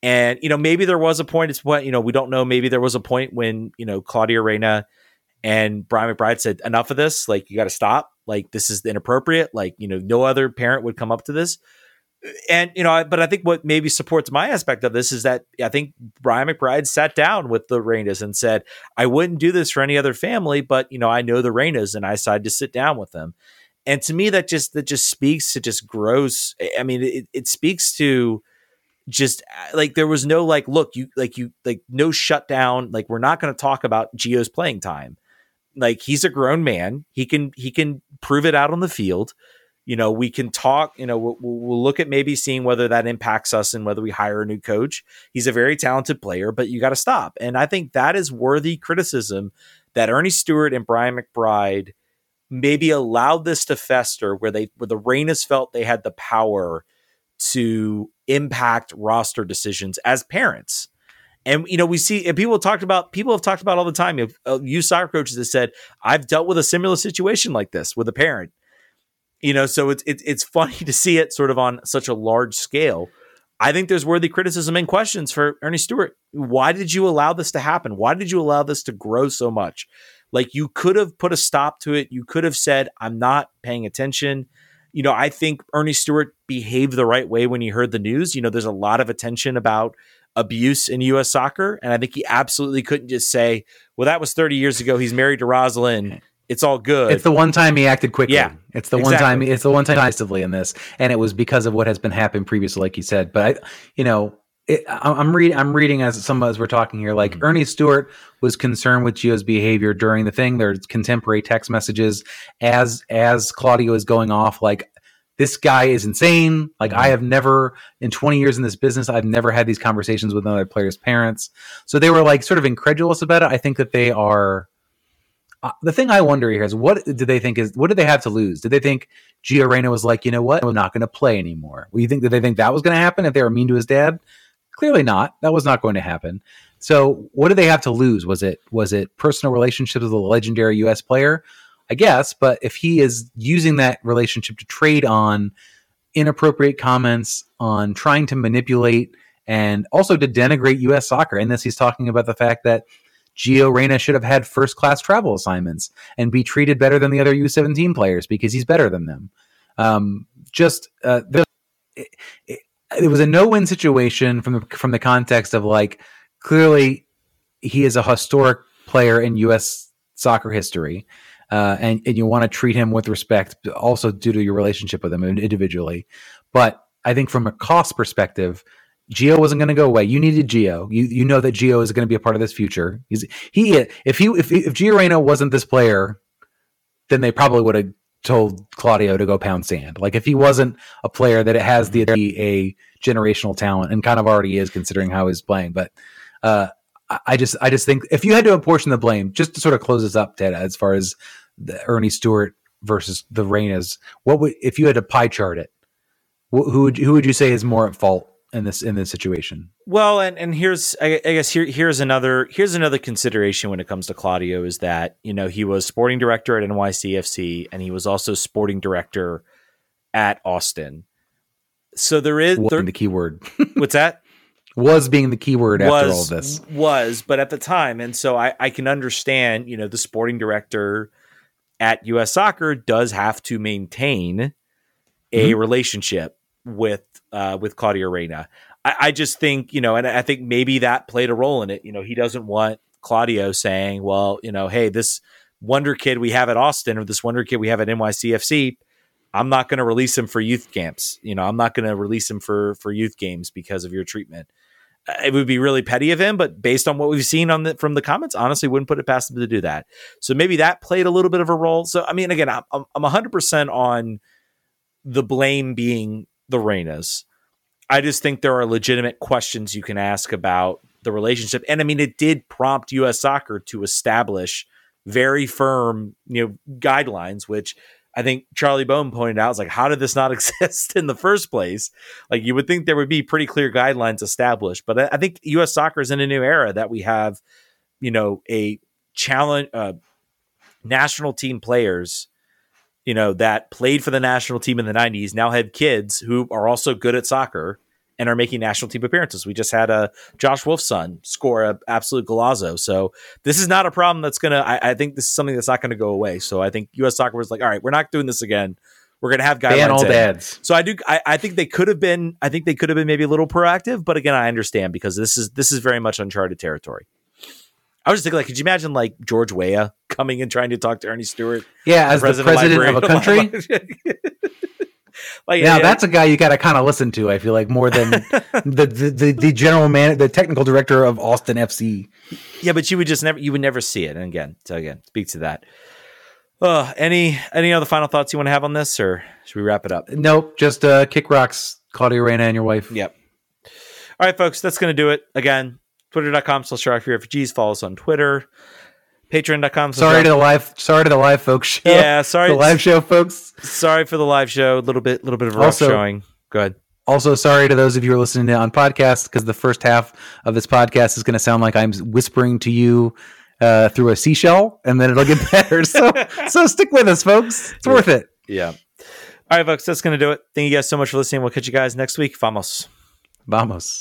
And you know, maybe there was a point. It's what you know. We don't know. Maybe there was a point when you know Claudio Reyna and Brian McBride said, "Enough of this. Like, you got to stop. Like, this is inappropriate. Like, you know, no other parent would come up to this." And you know, but I think what maybe supports my aspect of this is that I think Brian McBride sat down with the Reynas and said, "I wouldn't do this for any other family, but you know, I know the Reynas, and I decided to sit down with them." And to me, that just that just speaks to just gross. I mean, it, it speaks to just uh, like there was no like look you like you like no shutdown like we're not going to talk about Gio's playing time like he's a grown man. He can he can prove it out on the field. You know we can talk you know we'll, we'll look at maybe seeing whether that impacts us and whether we hire a new coach. He's a very talented player but you got to stop. And i think that is worthy criticism that earnie stewart and brian mcbride maybe allowed this to fester where they where the Reynas felt they had the power to impact roster decisions as parents. And you know, we see and people talked about people have talked about all the time. You have uh, youth soccer coaches that said, "I've dealt with a similar situation like this with a parent." You know, so it's it's it's funny to see it sort of on such a large scale. I think there's worthy criticism and questions for Earnie Stewart. Why did you allow this to happen? Why did you allow this to grow so much? Like you could have put a stop to it. You could have said, "I'm not paying attention." You know, I think Earnie Stewart behaved the right way when he heard the news. You know, there's a lot of attention about abuse in U.S. soccer, and I think he absolutely couldn't just say, "Well, that was 30 years ago. He's married to Rosalind. It's all good." It's the one time he acted quickly. Yeah, it's the one time. It's the one time decisively in this, and it was because of what has been happening previously, like you said. But I, you know, it, I'm reading. I'm reading as some as we're talking here. Like Mhm. Earnie Stewart was concerned with Gio's behavior during the thing. There's contemporary text messages as as Claudio is going off. Like this guy is insane. Like I have never in 20 years in this business, I've never had these conversations with another player's parents. So they were like sort of incredulous about it. I think that they are. Uh, the thing I wonder here is what do they think is what do they have to lose? Did they think Gio Reyna was like, you know what, I'm not going to play anymore? Well, you think that they think that was going to happen if they were mean to his dad? Clearly not. That was not going to happen. So what did they have to lose? Was it was it personal relationships with a legendary U.S. player? I guess, but if he is using that relationship to trade on inappropriate comments on trying to manipulate and also to denigrate U.S. soccer. In this, he's talking about the fact that Gio Reyna should have had first class travel assignments and be treated better than the other U17 players because he's better than them. Um, just uh, there, it, it, it was a no win situation from the from the context of like clearly he is a historic player in U.S. soccer history. Uh, and, and you want to treat him with respect, also due to your relationship with him individually. But I think from a cost perspective, Gio wasn't going to go away. You needed Gio. You you know that Gio is going to be a part of this future. He's he if he if if Gio Reyna wasn't this player, then they probably would have told Claudio to go pound sand. Like if he wasn't a player that it has the a generational talent and kind of already is considering how he's playing. But uh, I just I just think if you had to apportion the blame, just to sort of close this up, Ted, as far as the Earnie Stewart versus the Reynas, what would if you had to pie chart it? Who would who would you say is more at fault in this in this situation? Well, and and here's I, I guess here here's another here's another consideration when it comes to Claudio is that you know he was sporting director at NYCFC and he was also sporting director at Austin. So there is there, the keyword. what's that? was being the keyword after all this. Was, but at the time, and so I, I can understand, you know, the sporting director at US Soccer does have to maintain a mm-hmm. relationship with uh, with Claudio Reyna. I, I just think, you know, and I think maybe that played a role in it. You know, he doesn't want Claudio saying, well, you know, hey, this wonder kid we have at Austin or this wonder kid we have at NYCFC, I'm not going to release him for youth camps. You know, I'm not going to release him for for youth games because of your treatment it would be really petty of him, but based on what we've seen on the from the comments, honestly, wouldn't put it past him to do that. So maybe that played a little bit of a role. So I mean, again, I'm I'm 100 percent on the blame being the Reynas. I just think there are legitimate questions you can ask about the relationship, and I mean, it did prompt U.S. Soccer to establish very firm, you know, guidelines, which I think Charlie Boehm pointed out, is like, how did this not exist in the first place? Like, you would think there would be pretty clear guidelines established, but I, think U.S. soccer is in a new era that we have, you know, a challenge, uh, national team players, you know, that played for the national team in the 90s now have kids who are also good at soccer and are making national team appearances. We just had a Josh Wolff's son score a absolute golazo. So this is not a problem that's gonna. I, I think this is something that's not going to go away. So I think U.S. Soccer was like, all right, we're not doing this again. We're gonna have guys ban all dads. So I do. I, I think they could have been. I think they could have been maybe a little proactive. But again, I understand because this is this is very much uncharted territory. I was just thinking, like, could you imagine like George Weah coming and trying to talk to Earnie Stewart? Yeah, as the president, the president of a country. like now yeah, that's a guy you got to kind of listen to. I feel like more than the, the, the the general man, the technical director of Austin FC. Yeah, but you would just never you would never see it. And again, so again, speak to that. Uh, any any other final thoughts you want to have on this, or should we wrap it up? Nope. Just uh, kick rocks, Claudio Reyna and your wife. Yep. All right, folks, that's going to do it. Again, twitter.com slash refugees. Follow us on Twitter patreon.com. Sorry to the live, sorry to the live folks show. Yeah, sorry. The live show folks. Sorry for the live show. A little bit, a little bit of a rough also, showing. Go ahead. Also, sorry to those of you who are listening to on podcast because the first half of this podcast is going to sound like I'm whispering to you uh, through a seashell, and then it'll get better. so, so stick with us, folks. It's yeah. worth it. Yeah. All right, folks. That's going to do it. Thank you guys so much for listening. We'll catch you guys next week. Vamos. Vamos.